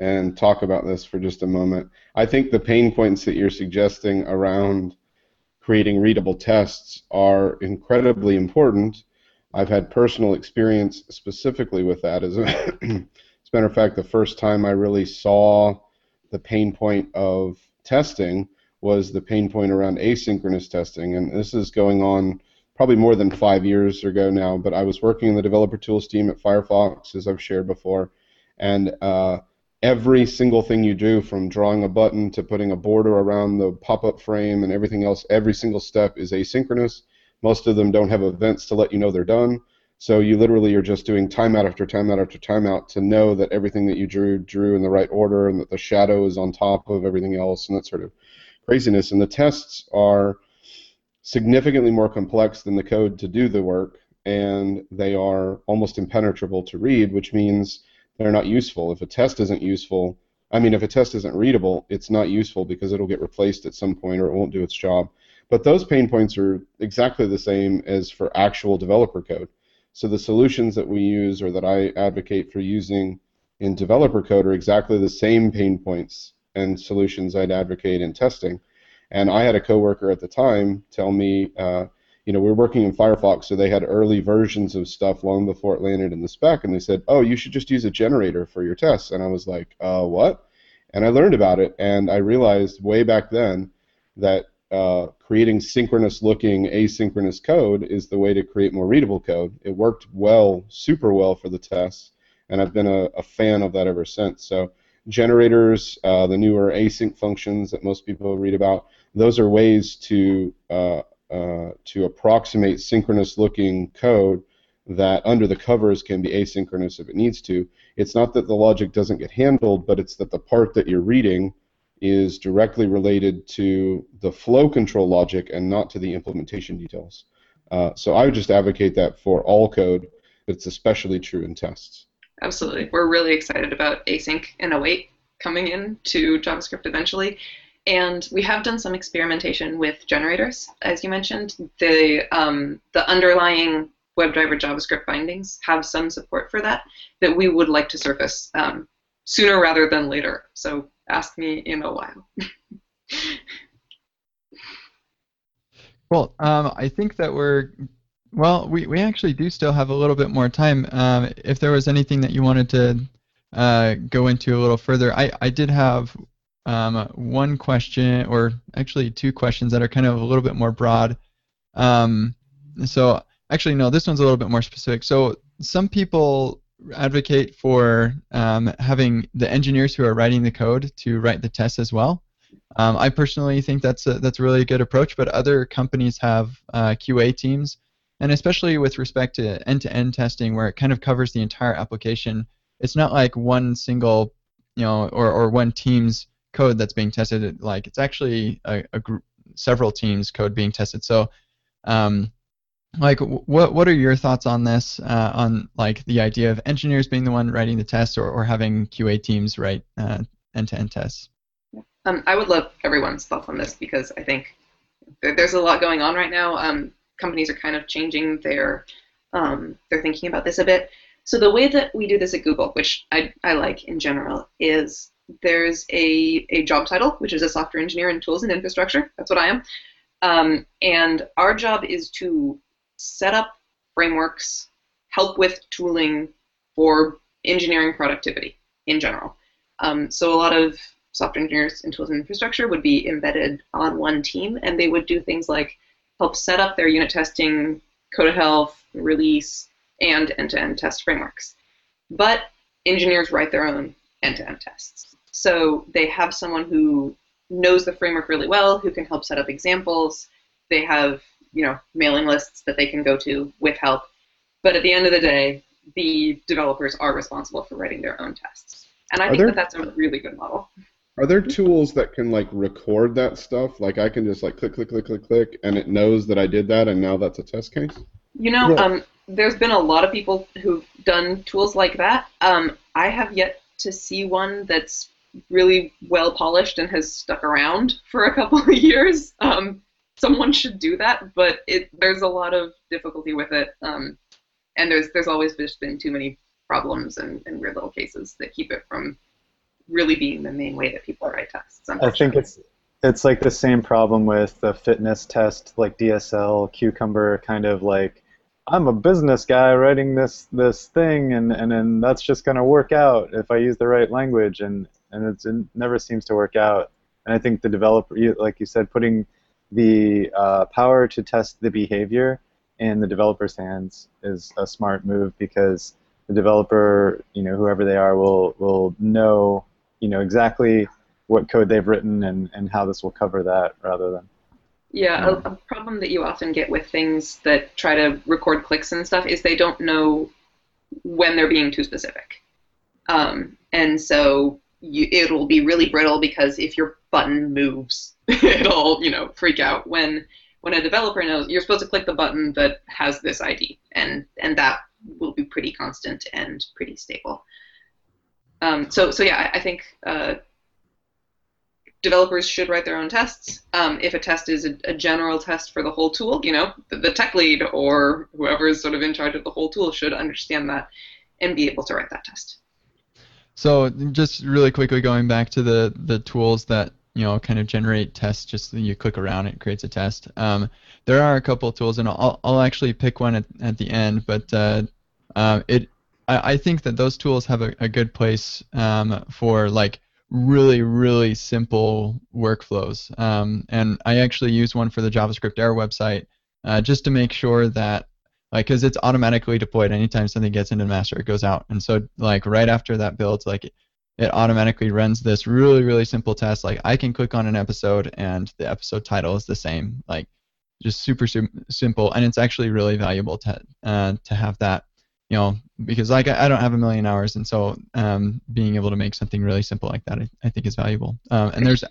and talk about this for just a moment. I think the pain points that you're suggesting around creating readable tests are incredibly important. I've had personal experience specifically with that. As a, as a matter of fact, the first time I really saw the pain point of testing was the pain point around asynchronous testing, and this is going on probably more than five years ago now. But I was working in the developer tools team at Firefox, as I've shared before, and uh, every single thing you do, from drawing a button to putting a border around the pop-up frame and everything else, every single step is asynchronous. Most of them don't have events to let you know they're done. So you literally are just doing timeout after timeout after timeout to know that everything that you drew drew in the right order and that the shadow is on top of everything else and that sort of craziness. And the tests are significantly more complex than the code to do the work, and they are almost impenetrable to read, which means they're not useful. If a test isn't useful, I mean, if a test isn't readable, it's not useful because it'll get replaced at some point or it won't do its job. But those pain points are exactly the same as for actual developer code. So the solutions that we use or that I advocate for using in developer code are exactly the same pain points and solutions I'd advocate in testing. And I had a coworker at the time tell me, uh, you know, we are working in Firefox, so they had early versions of stuff long before it landed in the spec, and they said, oh, you should just use a generator for your tests. And I was like, uh, what? And I learned about it, and I realized way back then that uh, creating synchronous looking asynchronous code is the way to create more readable code. It worked well, super well for the tests, and I've been a, a fan of that ever since. So generators, uh, the newer async functions that most people read about, those are ways to uh, uh, to approximate synchronous looking code that under the covers can be asynchronous if it needs to. It's not that the logic doesn't get handled, but it's that the part that you're reading is directly related to the flow control logic and not to the implementation details. Uh, so I would just advocate that for all code, but it's especially true in tests. Absolutely. We're really excited about async and await coming in to JavaScript eventually. And we have done some experimentation with generators, as you mentioned. The um, the underlying WebDriver JavaScript bindings have some support for that that we would like to surface um, sooner rather than later. So ask me in a while. well, um, I think that we're well. We, we actually do still have a little bit more time. Um, if there was anything that you wanted to uh, go into a little further, I, I did have um, one question, or actually two questions that are kind of a little bit more broad. Um, so actually, no, this one's a little bit more specific. So some people advocate for um, having the engineers who are writing the code to write the tests as well. Um, I personally think that's a, that's a really good approach, but other companies have uh, QA teams, and especially with respect to end-to-end testing, where it kind of covers the entire application. It's not like one single, you know, or, or one team's code that's being tested. Like it's actually a, a group, several teams' code being tested. So, um, like, what what are your thoughts on this? Uh, on like the idea of engineers being the one writing the tests, or, or having QA teams write uh, end-to-end tests? Um, I would love everyone's thoughts on this because I think there's a lot going on right now. Um, companies are kind of changing their um, their thinking about this a bit. So the way that we do this at Google, which I, I like in general, is there's a, a job title, which is a software engineer in tools and infrastructure. That's what I am. Um, and our job is to set up frameworks, help with tooling for engineering productivity in general. Um, so a lot of software engineers in tools and infrastructure would be embedded on one team, and they would do things like help set up their unit testing, code of health, release, and end-to-end test frameworks. But engineers write their own end-to-end tests. So they have someone who knows the framework really well, who can help set up examples. They have, you know, mailing lists that they can go to with help. But at the end of the day, the developers are responsible for writing their own tests. And I are think there, that that's a really good model. Are there tools that can like record that stuff? Like I can just like click, click, click, click, click, and it knows that I did that, and now that's a test case. You know, Yeah. um, there's been a lot of people who've done tools like that. Um, I have yet to see one that's really well polished and has stuck around for a couple of years. Um, someone should do that, but it there's a lot of difficulty with it, um, and there's there's always just been too many problems and, and weird little cases that keep it from really being the main way that people write tests. I think unfortunately. it's it's like the same problem with the fitness test, like DSL, Cucumber, kind of like I'm a business guy writing this this thing, and and then that's just gonna work out if I use the right language, and and it's, it never seems to work out. And I think the developer, like you said, putting the uh, power to test the behavior in the developer's hands is a smart move because the developer, you know, whoever they are, will will know, you know, exactly what code they've written and, and how this will cover that rather than Yeah, a, a problem that you often get with things that try to record clicks and stuff is they don't know when they're being too specific. Um, and so you, it'll be really brittle because if your button moves, it'll you know freak out. When when a developer knows you're supposed to click the button that has this ID, and and that will be pretty constant and pretty stable. Um, so so yeah, I, I think uh, developers should write their own tests. Um, if a test is a, a general test for the whole tool, you know, the, the tech lead or whoever is sort of in charge of the whole tool should understand that and be able to write that test. So just really quickly going back to the the tools that you know kind of generate tests. Just you click around, it creates a test. Um, there are a couple of tools, and I'll I'll actually pick one at, at the end. But uh, uh, it I, I think that those tools have a, a good place um, for like really really simple workflows. Um, and I actually use one for the JavaScript Air website uh, just to make sure that like because it's automatically deployed anytime something gets into master it goes out. And so like right after that build like it, it automatically runs this really really simple test. Like i can click on an episode and the episode title is the same. Like just super, sim- simple. And it's actually really valuable to uh, to have that you know because like I, I don't have a million hours. And so um, being able to make something really simple like that i, I think is valuable. Um, and there's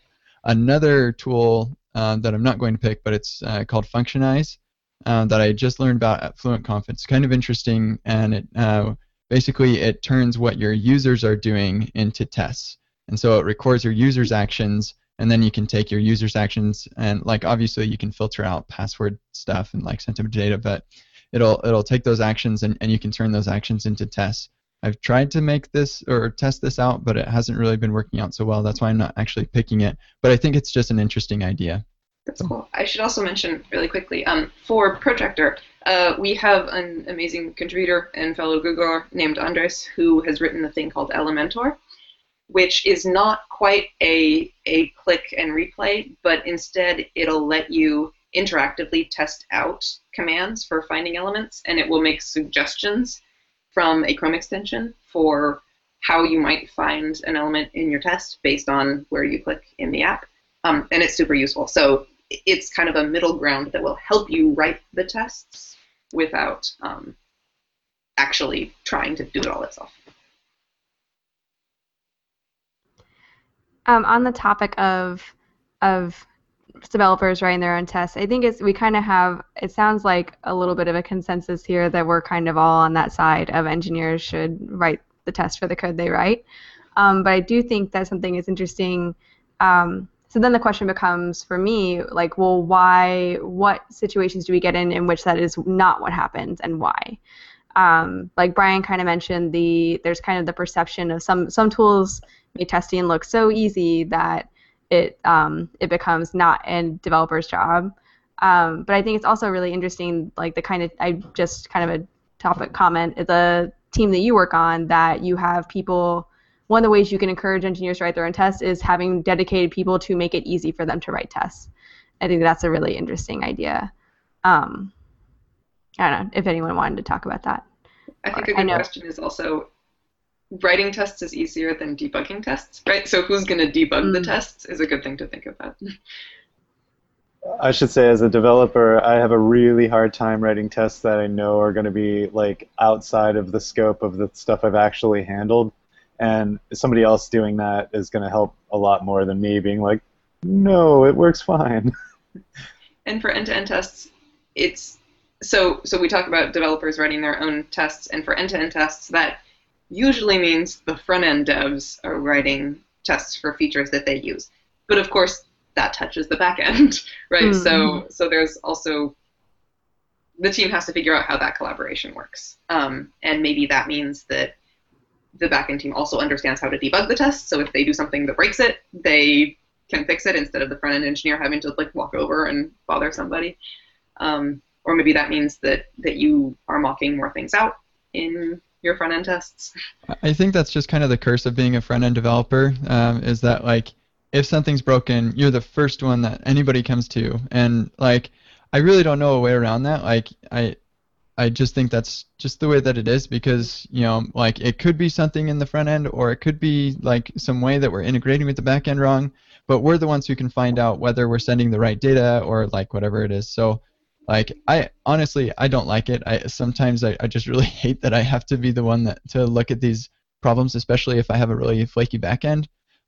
another tool uh, that i'm not going to pick but it's uh, called functionize uh, that I just learned about at FluentConf. It's kind of interesting, and it uh, basically it turns what your users are doing into tests, and so it records your users' actions, and then you can take your users' actions and like obviously you can filter out password stuff and like sensitive data, but it'll it'll take those actions and, and you can turn those actions into tests. I've tried to make this or test this out, but it hasn't really been working out so well. That's why I'm not actually picking it. But I think it's just an interesting idea. That's cool. I should also mention really quickly um, for Protractor, uh, we have an amazing contributor and fellow Googler named Andres who has written a thing called Elementor, which is not quite a, a click and replay, but instead it'll let you interactively test out commands for finding elements, and it will make suggestions from a Chrome extension for how you might find an element in your test based on where you click in the app. Um, and it's super useful. So it's kind of a middle ground that will help you write the tests without um, actually trying to do it all itself. Um, on the topic of of developers writing their own tests, I think it's we kind of have. It sounds like a little bit of a consensus here that we're kind of all on that side of engineers should write the test for the code they write. Um, but I do think that something is interesting. Um, so then the question becomes for me, like, well, why? What situations do we get in in which that is not what happens, and why? Um, like Brian kind of mentioned, the there's kind of the perception of some some tools make testing look so easy that it um, it becomes not a developer's job. Um, but I think it's also really interesting, like the kind of I just kind of a topic comment, the team that you work on, that you have people. One of the ways you can encourage engineers to write their own tests is having dedicated people to make it easy for them to write tests. I think that's a really interesting idea. Um, I don't know if anyone wanted to talk about that. I think a good question is also writing tests is easier than debugging tests, right? So who's going to debug the Mm. tests is a good thing to think about. I should say, as a developer, I have a really hard time writing tests that I know are going to be like outside of the scope of the stuff I've actually handled, and somebody else doing that is going to help a lot more than me being like, no, it works fine. And for end-to-end tests, it's so so we talk about developers writing their own tests, and for end-to-end tests, that usually means the front-end devs are writing tests for features that they use. But of course, that touches the back end, right? Mm-hmm. So so there's also the team has to figure out how that collaboration works, um, and maybe that means that the backend team also understands how to debug the test. So if they do something that breaks it, they can fix it instead of the front end engineer having to like walk over and bother somebody. Um, or maybe that means that that you are mocking more things out in your front end tests. I think that's just kind of the curse of being a front end developer. Um, is that like if something's broken, you're the first one that anybody comes to, and like I really don't know a way around that. Like I I just think that's just the way that it is because you know like it could be something in the front end or it could be like some way that we're integrating with the back end wrong but we're the ones who can find out whether we're sending the right data or like whatever it is. So like I honestly I don't like it. I sometimes I, I just really hate that I have to be the one that to look at these problems, especially if I have a really flaky backend.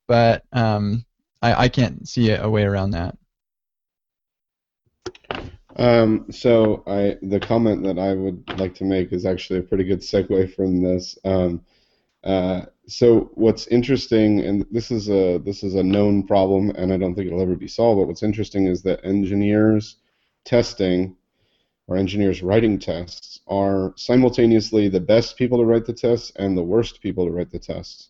But um, I, I can't see a way around that. Um, so I the comment that I would like to make is actually a pretty good segue from this. Um, uh, so what's interesting, and this is a this is a known problem, and I don't think it'll ever be solved. But what's interesting is that engineers testing or engineers writing tests are simultaneously the best people to write the tests and the worst people to write the tests.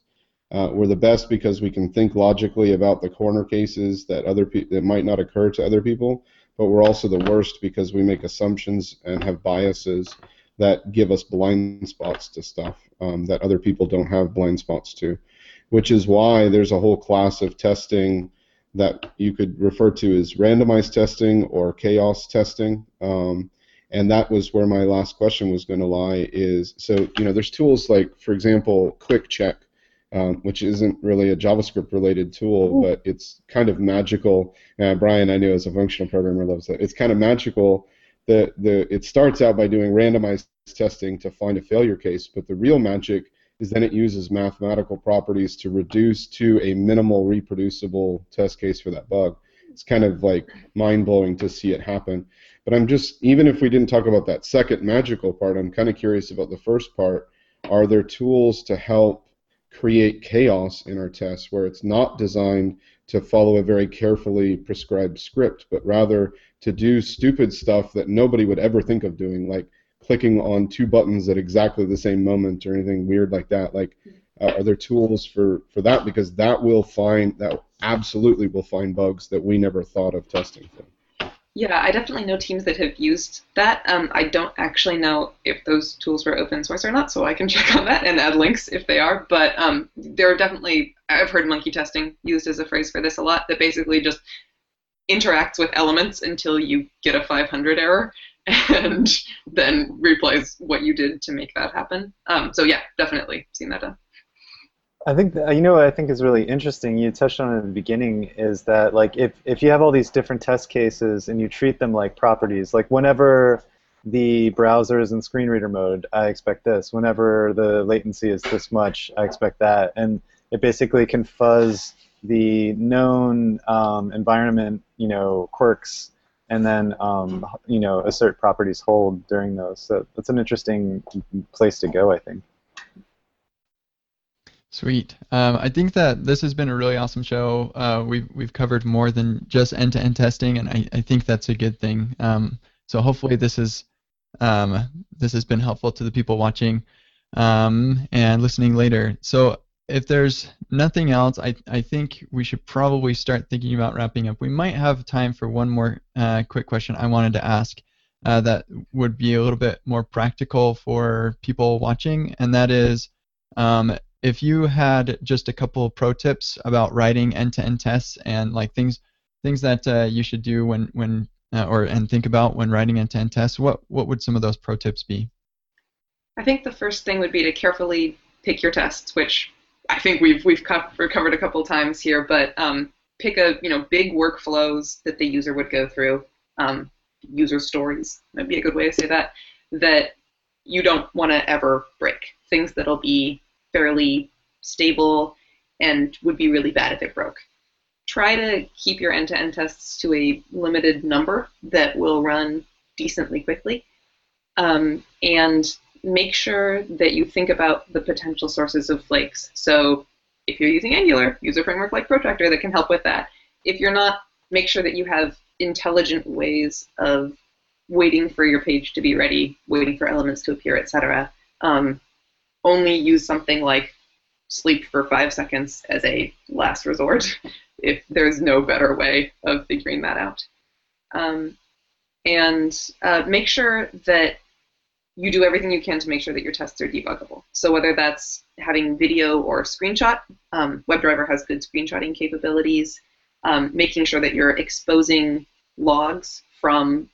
Uh, we're the best because we can think logically about the corner cases that other pe- that might not occur to other people, but we're also the worst because we make assumptions and have biases that give us blind spots to stuff um, that other people don't have blind spots to, which is why there's a whole class of testing that you could refer to as randomized testing or chaos testing. Um, and that was where my last question was going to lie. Is so you know there's tools like for example Quick Check, um, which isn't really a JavaScript related tool, but it's kind of magical. Uh, Brian, I know as a functional programmer loves it. It's kind of magical the, the it starts out by doing randomized testing to find a failure case, but the real magic is then it uses mathematical properties to reduce to a minimal reproducible test case for that bug. It's kind of like mind blowing to see it happen. But I'm just, even if we didn't talk about that second magical part, I'm kind of curious about the first part. Are there tools to help create chaos in our tests where it's not designed to follow a very carefully prescribed script, but rather to do stupid stuff that nobody would ever think of doing, like clicking on two buttons at exactly the same moment or anything weird like that. Like, uh, are there tools for for that? Because that will find that absolutely will find bugs that we never thought of testing for. Yeah, I definitely know teams that have used that. Um, I don't actually know if those tools were open source or not, so I can check on that and add links if they are. But um, there are definitely, I've heard monkey testing used as a phrase for this a lot, that basically just interacts with elements until you get a 500 error and then replays what you did to make that happen. Um, so yeah, definitely seen that done. I think you know what I think is really interesting. You touched on it in the beginning is that like if if you have all these different test cases and you treat them like properties, like whenever the browser is in screen reader mode, I expect this. Whenever the latency is this much, I expect that, and it basically can fuzz the known um, environment, you know, quirks, and then um, you know assert properties hold during those. So that's an interesting place to go, I think. Sweet. Um, I think that this has been a really awesome show. Uh, we've we've covered more than just end-to-end testing, and I, I think that's a good thing. Um, so hopefully this is um, this has been helpful to the people watching um, and listening later. So if there's nothing else, I, I think we should probably start thinking about wrapping up. We might have time for one more uh, quick question I wanted to ask uh, that would be a little bit more practical for people watching, and that is um, if you had just a couple of pro tips about writing end-to-end tests and like things things that uh, you should do when when uh, or and think about when writing end-to-end tests, what what would some of those pro tips be? I think the first thing would be to carefully pick your tests, which I think we've we've covered a couple times here, but um, pick a you know big workflows that the user would go through. Um, user stories might be a good way to say that. That you don't want to ever break things that'll be fairly stable and would be really bad if it broke. Try to keep your end-to-end tests to a limited number that will run decently quickly, um, and make sure that you think about the potential sources of flakes. So if you're using Angular, use a framework like Protractor that can help with that. If you're not, make sure that you have intelligent ways of waiting for your page to be ready, waiting for elements to appear, etc. Um, only use something like sleep for five seconds as a last resort if there's no better way of figuring that out. Um, and uh, make sure that you do everything you can to make sure that your tests are debuggable. So whether that's having video or screenshot, um, WebDriver has good screenshotting capabilities, um, making sure that you're exposing logs from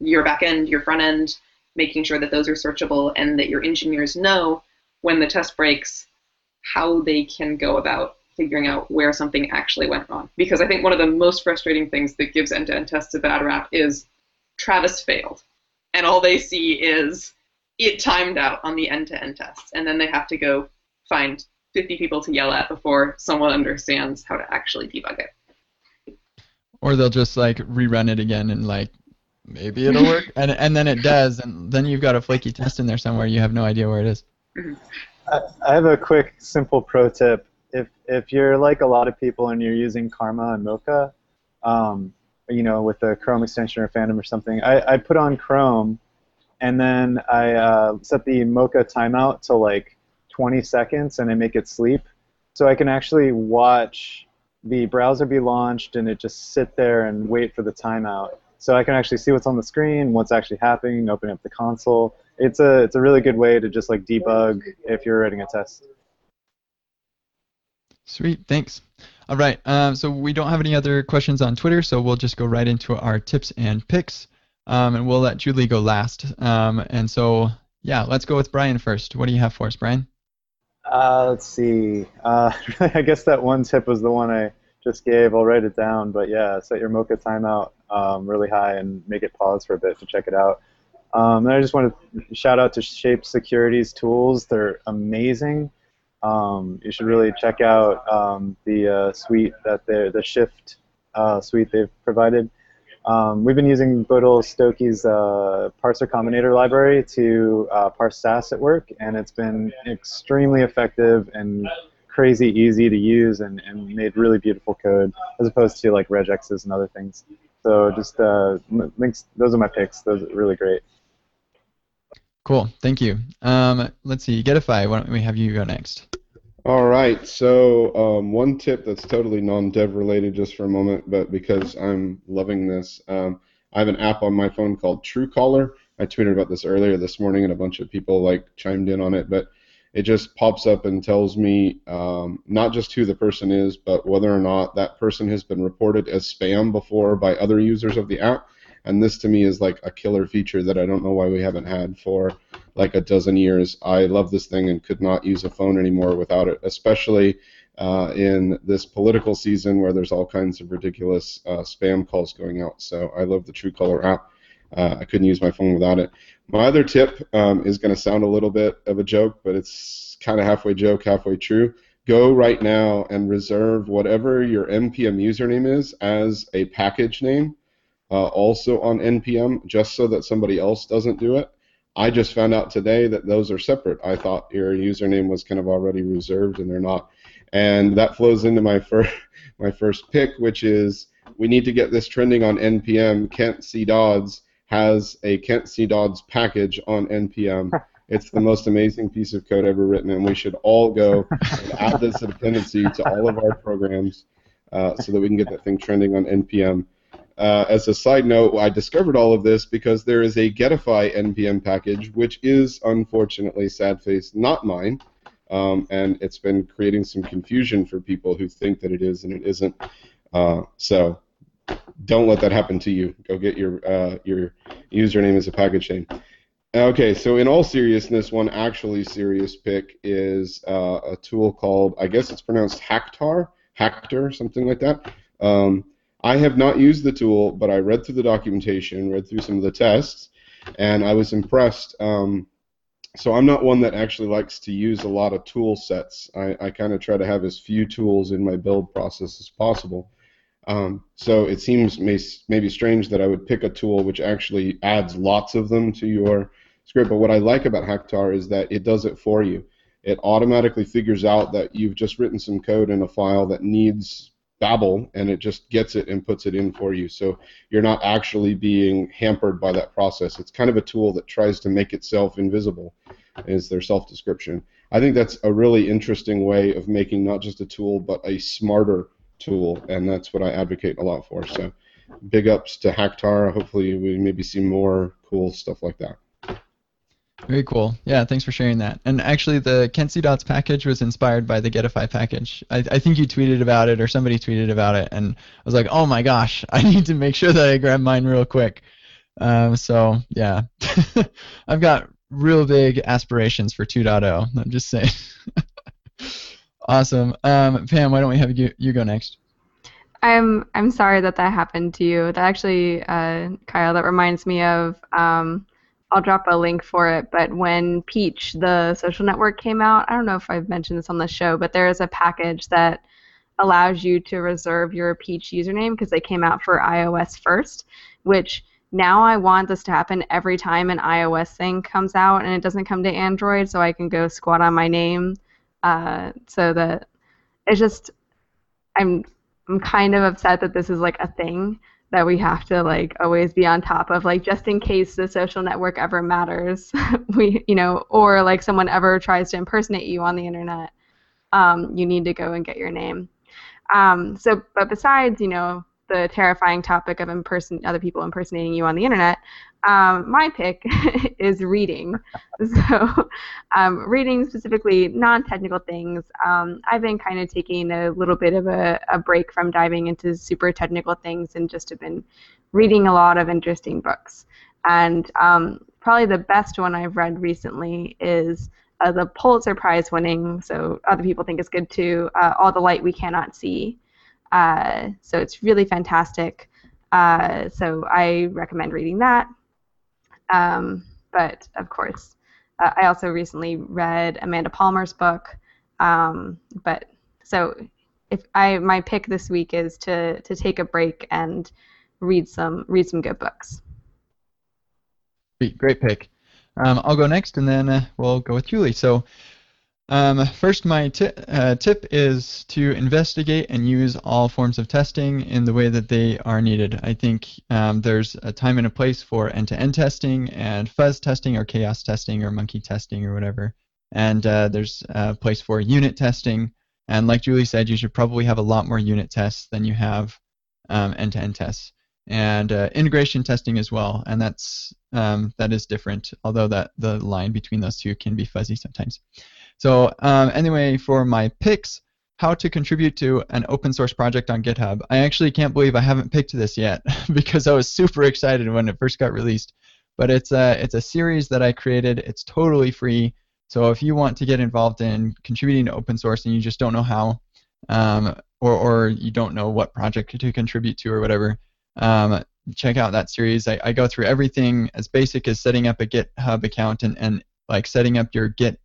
your backend, your front end, making sure that those are searchable and that your engineers know when the test breaks how they can go about figuring out where something actually went wrong. Because I think one of the most frustrating things that gives end-to-end tests a bad rap is Travis failed. And all they see is it timed out on the end-to-end test. And then they have to go find 50 people to yell at before someone understands how to actually debug it. Or they'll just like rerun it again and like maybe it'll work and and then it does and then you've got a flaky test in there somewhere you have no idea where it is. I, I have a quick simple pro tip. If if you're like a lot of people and you're using Karma and Mocha, um, you know, with a Chrome extension or Phantom or something, I, I put on Chrome and then I uh, set the Mocha timeout to like 20 seconds and I make it sleep. So I can actually watch the browser be launched and it just sit there and wait for the timeout. So I can actually see what's on the screen, what's actually happening, open up the console. It's a it's a really good way to just like debug if you're writing a test. Sweet, thanks. All right, um, so we don't have any other questions on Twitter, so we'll just go right into our tips and picks, um, and we'll let Julie go last. Um, and so, yeah, let's go with Brian first. What do you have for us, Brian? Uh, let's see. Uh, I guess that one tip was the one I just gave. I'll write it down. But yeah, set your Mocha timeout um, really high and make it pause for a bit to check it out. Um, and I just want to shout out to Shape Security's tools. They're amazing. Um, you should really check out um, the uh, suite that they the Shift uh, suite they've provided. Um, we've been using Bodil Stokke's uh, parser combinator library to uh, parse Sass at work, and it's been extremely effective and crazy easy to use and, and made really beautiful code as opposed to like regexes and other things. So just uh, links. Those are my picks. Those are really great. Cool. Thank you. Um, let's see. Getify. Why don't we have you go next? All right. So um, one tip that's totally non-dev related, just for a moment, but because I'm loving this, um, I have an app on my phone called Truecaller. I tweeted about this earlier this morning, and a bunch of people like chimed in on it. But it just pops up and tells me um, not just who the person is, but whether or not that person has been reported as spam before by other users of the app. And this to me is like a killer feature that I don't know why we haven't had for like a dozen years. I love this thing and could not use a phone anymore without it, especially uh, in this political season where there's all kinds of ridiculous uh, spam calls going out. So I love the Truecaller app. Uh, I couldn't use my phone without it. My other tip um, is going to sound a little bit of a joke, but it's kind of halfway joke, halfway true. Go right now and reserve whatever your npm username is as a package name, uh, also on npm, just so that somebody else doesn't do it. I just found out today that those are separate. I thought your username was kind of already reserved, and they're not. And that flows into my first my first pick, which is we need to get this trending on npm. Kent C Dodds has a Kent C. Dodds package on NPM. It's the most amazing piece of code ever written, and we should all go and add this dependency to all of our programs uh, so that we can get that thing trending on NPM. Uh, as a side note, I discovered all of this because there is a Getify NPM package, which is unfortunately, sad face, not mine. Um, and it's been creating some confusion for people who think that it is and it isn't. Uh, so don't let that happen to you. Go get your uh, your username as a package name. Okay, so in all seriousness, one actually serious pick is uh, a tool called, I guess it's pronounced Hacktar, Hacktor, something like that. Um, I have not used the tool, but I read through the documentation, read through some of the tests, and I was impressed. Um, so I'm not one that actually likes to use a lot of tool sets. I, I kind of try to have as few tools in my build process as possible. Um, so it seems may, maybe strange that I would pick a tool which actually adds lots of them to your script. But what I like about Hactar is that it does it for you. It automatically figures out that you've just written some code in a file that needs Babel, and it just gets it and puts it in for you. So you're not actually being hampered by that process. It's kind of a tool that tries to make itself invisible, is their self-description. I think that's a really interesting way of making not just a tool, but a smarter tool, and that's what I advocate a lot for. So big ups to Hactar. Hopefully we maybe see more cool stuff like that. Very cool. Yeah, thanks for sharing that. And actually, the Dodds package was inspired by the Getify package. I, I, think you tweeted about it or somebody tweeted about it, and I was like, oh my gosh, I need to make sure that I grab mine real quick. Um, so yeah, I've got real big aspirations for 2.0. I'm just saying. awesome. Um, Pam, why don't we have you, you go next? I'm I'm sorry that that happened to you. That actually, uh, Kyle, that reminds me of. Um, I'll drop a link for it. But when Peach, the social network, came out, I don't know if I've mentioned this on the show, but there is a package that allows you to reserve your Peach username because they came out for iOS first, which now I want this to happen every time an iOS thing comes out and it doesn't come to Android, so I can go squat on my name. Uh, so that it's just I'm I'm kind of upset that this is like a thing that we have to like always be on top of like just in case the social network ever matters we you know or like someone ever tries to impersonate you on the internet um, you need to go and get your name. Um, so but besides you know the terrifying topic of imperson other people impersonating you on the internet um, my pick is reading. So, um, reading specifically non-technical things. Um, I've been kind of taking a little bit of a, a, break from diving into super technical things and just have been reading a lot of interesting books. And um, probably the best one I've read recently is uh, the Pulitzer Prize winning, so other people think it's good too, uh, All the Light We Cannot See. Uh, so it's really fantastic. Uh, so I recommend reading that. Um, but of course, uh, I also recently read Amanda Palmer's book. Um, but so if I my pick this week is to to take a break and read some read some good books. Great, great pick. Um, I'll go next, and then uh, we'll go with Julie. So um, first, my uh, tip is to investigate and use all forms of testing in the way that they are needed. I think um, there's a time and a place for end-to-end testing and fuzz testing or chaos testing or monkey testing or whatever. And uh, there's a place for unit testing. And like Julie said, you should probably have a lot more unit tests than you have um, end-to-end tests. And uh, integration testing as well, and that's um, that is different. Although that the line between those two can be fuzzy sometimes. So um, anyway, for my picks, how to contribute to an open source project on GitHub. I actually can't believe I haven't picked this yet because I was super excited when it first got released. But it's a it's a series that I created. It's totally free. So if you want to get involved in contributing to open source and you just don't know how, um, or or you don't know what project to contribute to or whatever, um, check out that series. I, I go through everything as basic as setting up a GitHub account and, and like setting up your Git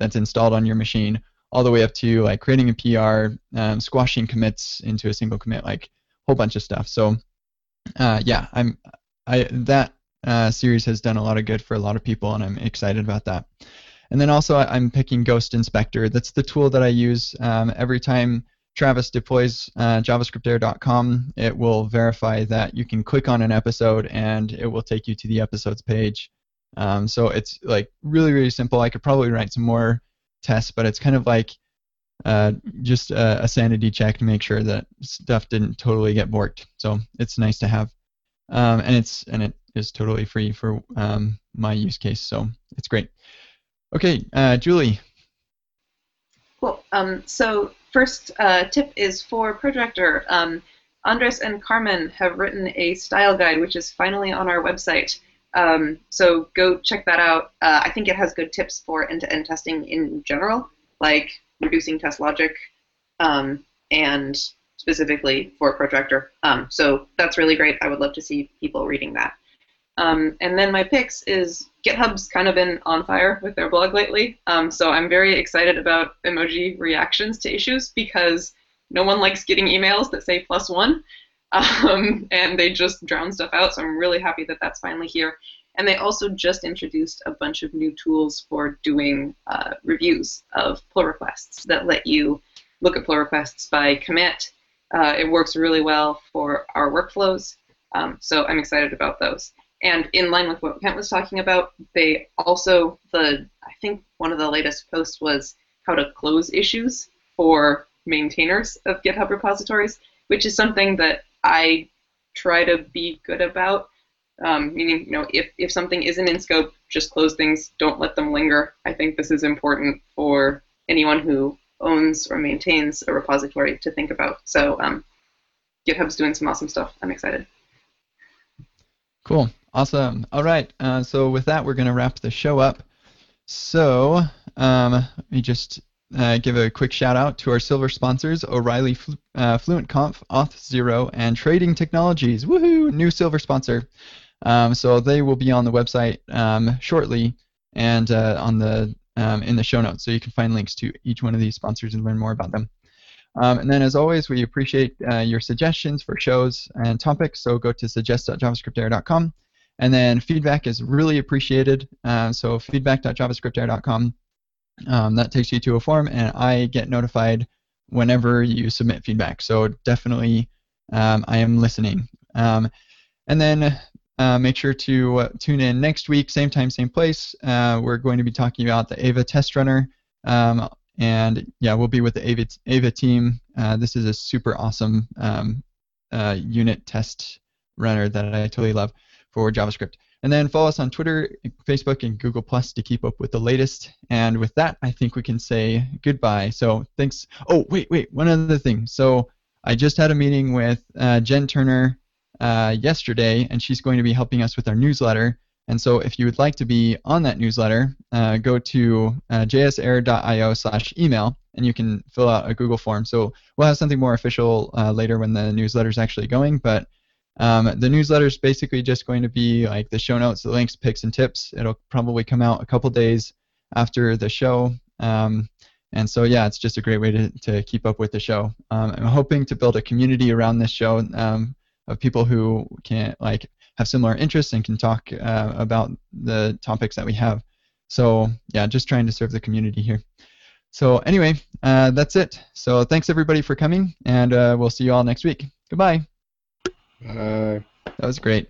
that's installed on your machine, all the way up to like creating a PR, um, squashing commits into a single commit, like a whole bunch of stuff. So uh, yeah, I'm I that uh, series has done a lot of good for a lot of people, and I'm excited about that. And then also I'm picking Ghost Inspector. That's the tool that I use um, every time Travis deploys uh, JavaScriptAir.com. It will verify that you can click on an episode and it will take you to the episodes page. Um, so it's like really, really simple. I could probably write some more tests, but it's kind of like uh, just a, a, sanity check to make sure that stuff didn't totally get borked. So it's nice to have, um, and it's and it is totally free for um, my use case. So it's great. Okay, uh, Julie. Cool. Um, so first uh, tip is for Protractor. Um, Andres and Carmen have written a style guide, which is finally on our website. Um, so go check that out. Uh, I think it has good tips for end-to-end testing in general, like reducing test logic, um, and specifically for Protractor. Um, so that's really great. I would love to see people reading that. Um, and then my picks is GitHub's kind of been on fire with their blog lately. Um, so I'm very excited about emoji reactions to issues because no one likes getting emails that say plus one. Um, and they just drown stuff out. So I'm really happy that that's finally here. And they also just introduced a bunch of new tools for doing uh, reviews of pull requests that let you look at pull requests by commit. Uh, it works really well for our workflows. Um, so I'm excited about those. And in line with what Kent was talking about, they also the I think one of the latest posts was how to close issues for maintainers of GitHub repositories, which is something that I try to be good about. Um, meaning, you know, if, if something isn't in scope, just close things. Don't let them linger. I think this is important for anyone who owns or maintains a repository to think about. So um, GitHub's doing some awesome stuff. I'm excited. Cool. Awesome. All right. Uh, so with that, we're going to wrap the show up. So um, let me just uh, give a quick shout out to our silver sponsors, O'Reilly Flu- uh, FluentConf, Auth0, and Trading Technologies. Woohoo! New silver sponsor. Um, so they will be on the website um, shortly and uh, on the um, in the show notes, so you can find links to each one of these sponsors and learn more about them. Um, and then, as always, we appreciate uh, your suggestions for shows and topics. So go to suggest.javascriptair.com. And then feedback is really appreciated. Uh, so feedback.javascriptair.com. Um, that takes you to a form, and I get notified whenever you submit feedback. So definitely, um, I am listening. Um, and then uh, make sure to uh, tune in next week, same time, same place. Uh, we're going to be talking about the Ava test runner. Um, and yeah, we'll be with the Ava, Ava team. Uh, this is a super awesome um, uh, unit test runner that I totally love for JavaScript. And then follow us on Twitter, Facebook, and Google Plus to keep up with the latest. And with that, I think we can say goodbye. So thanks. Oh, wait, wait, one other thing. So I just had a meeting with uh, Jen Turner uh, yesterday, and she's going to be helping us with our newsletter. And so if you would like to be on that newsletter, uh, go to uh, jsair.io slash email, and you can fill out a Google form. So we'll have something more official uh, later when the newsletter is actually going, but um, the newsletter is basically just going to be like the show notes, the links, picks, and tips. It'll probably come out a couple days after the show. Um, and so, yeah, it's just a great way to, to keep up with the show. Um, I'm hoping to build a community around this show um, of people who can like have similar interests and can talk uh, about the topics that we have. So, yeah, just trying to serve the community here. So, anyway, uh, that's it. So, thanks everybody for coming, and uh, we'll see you all next week. Goodbye. Bye. That was great.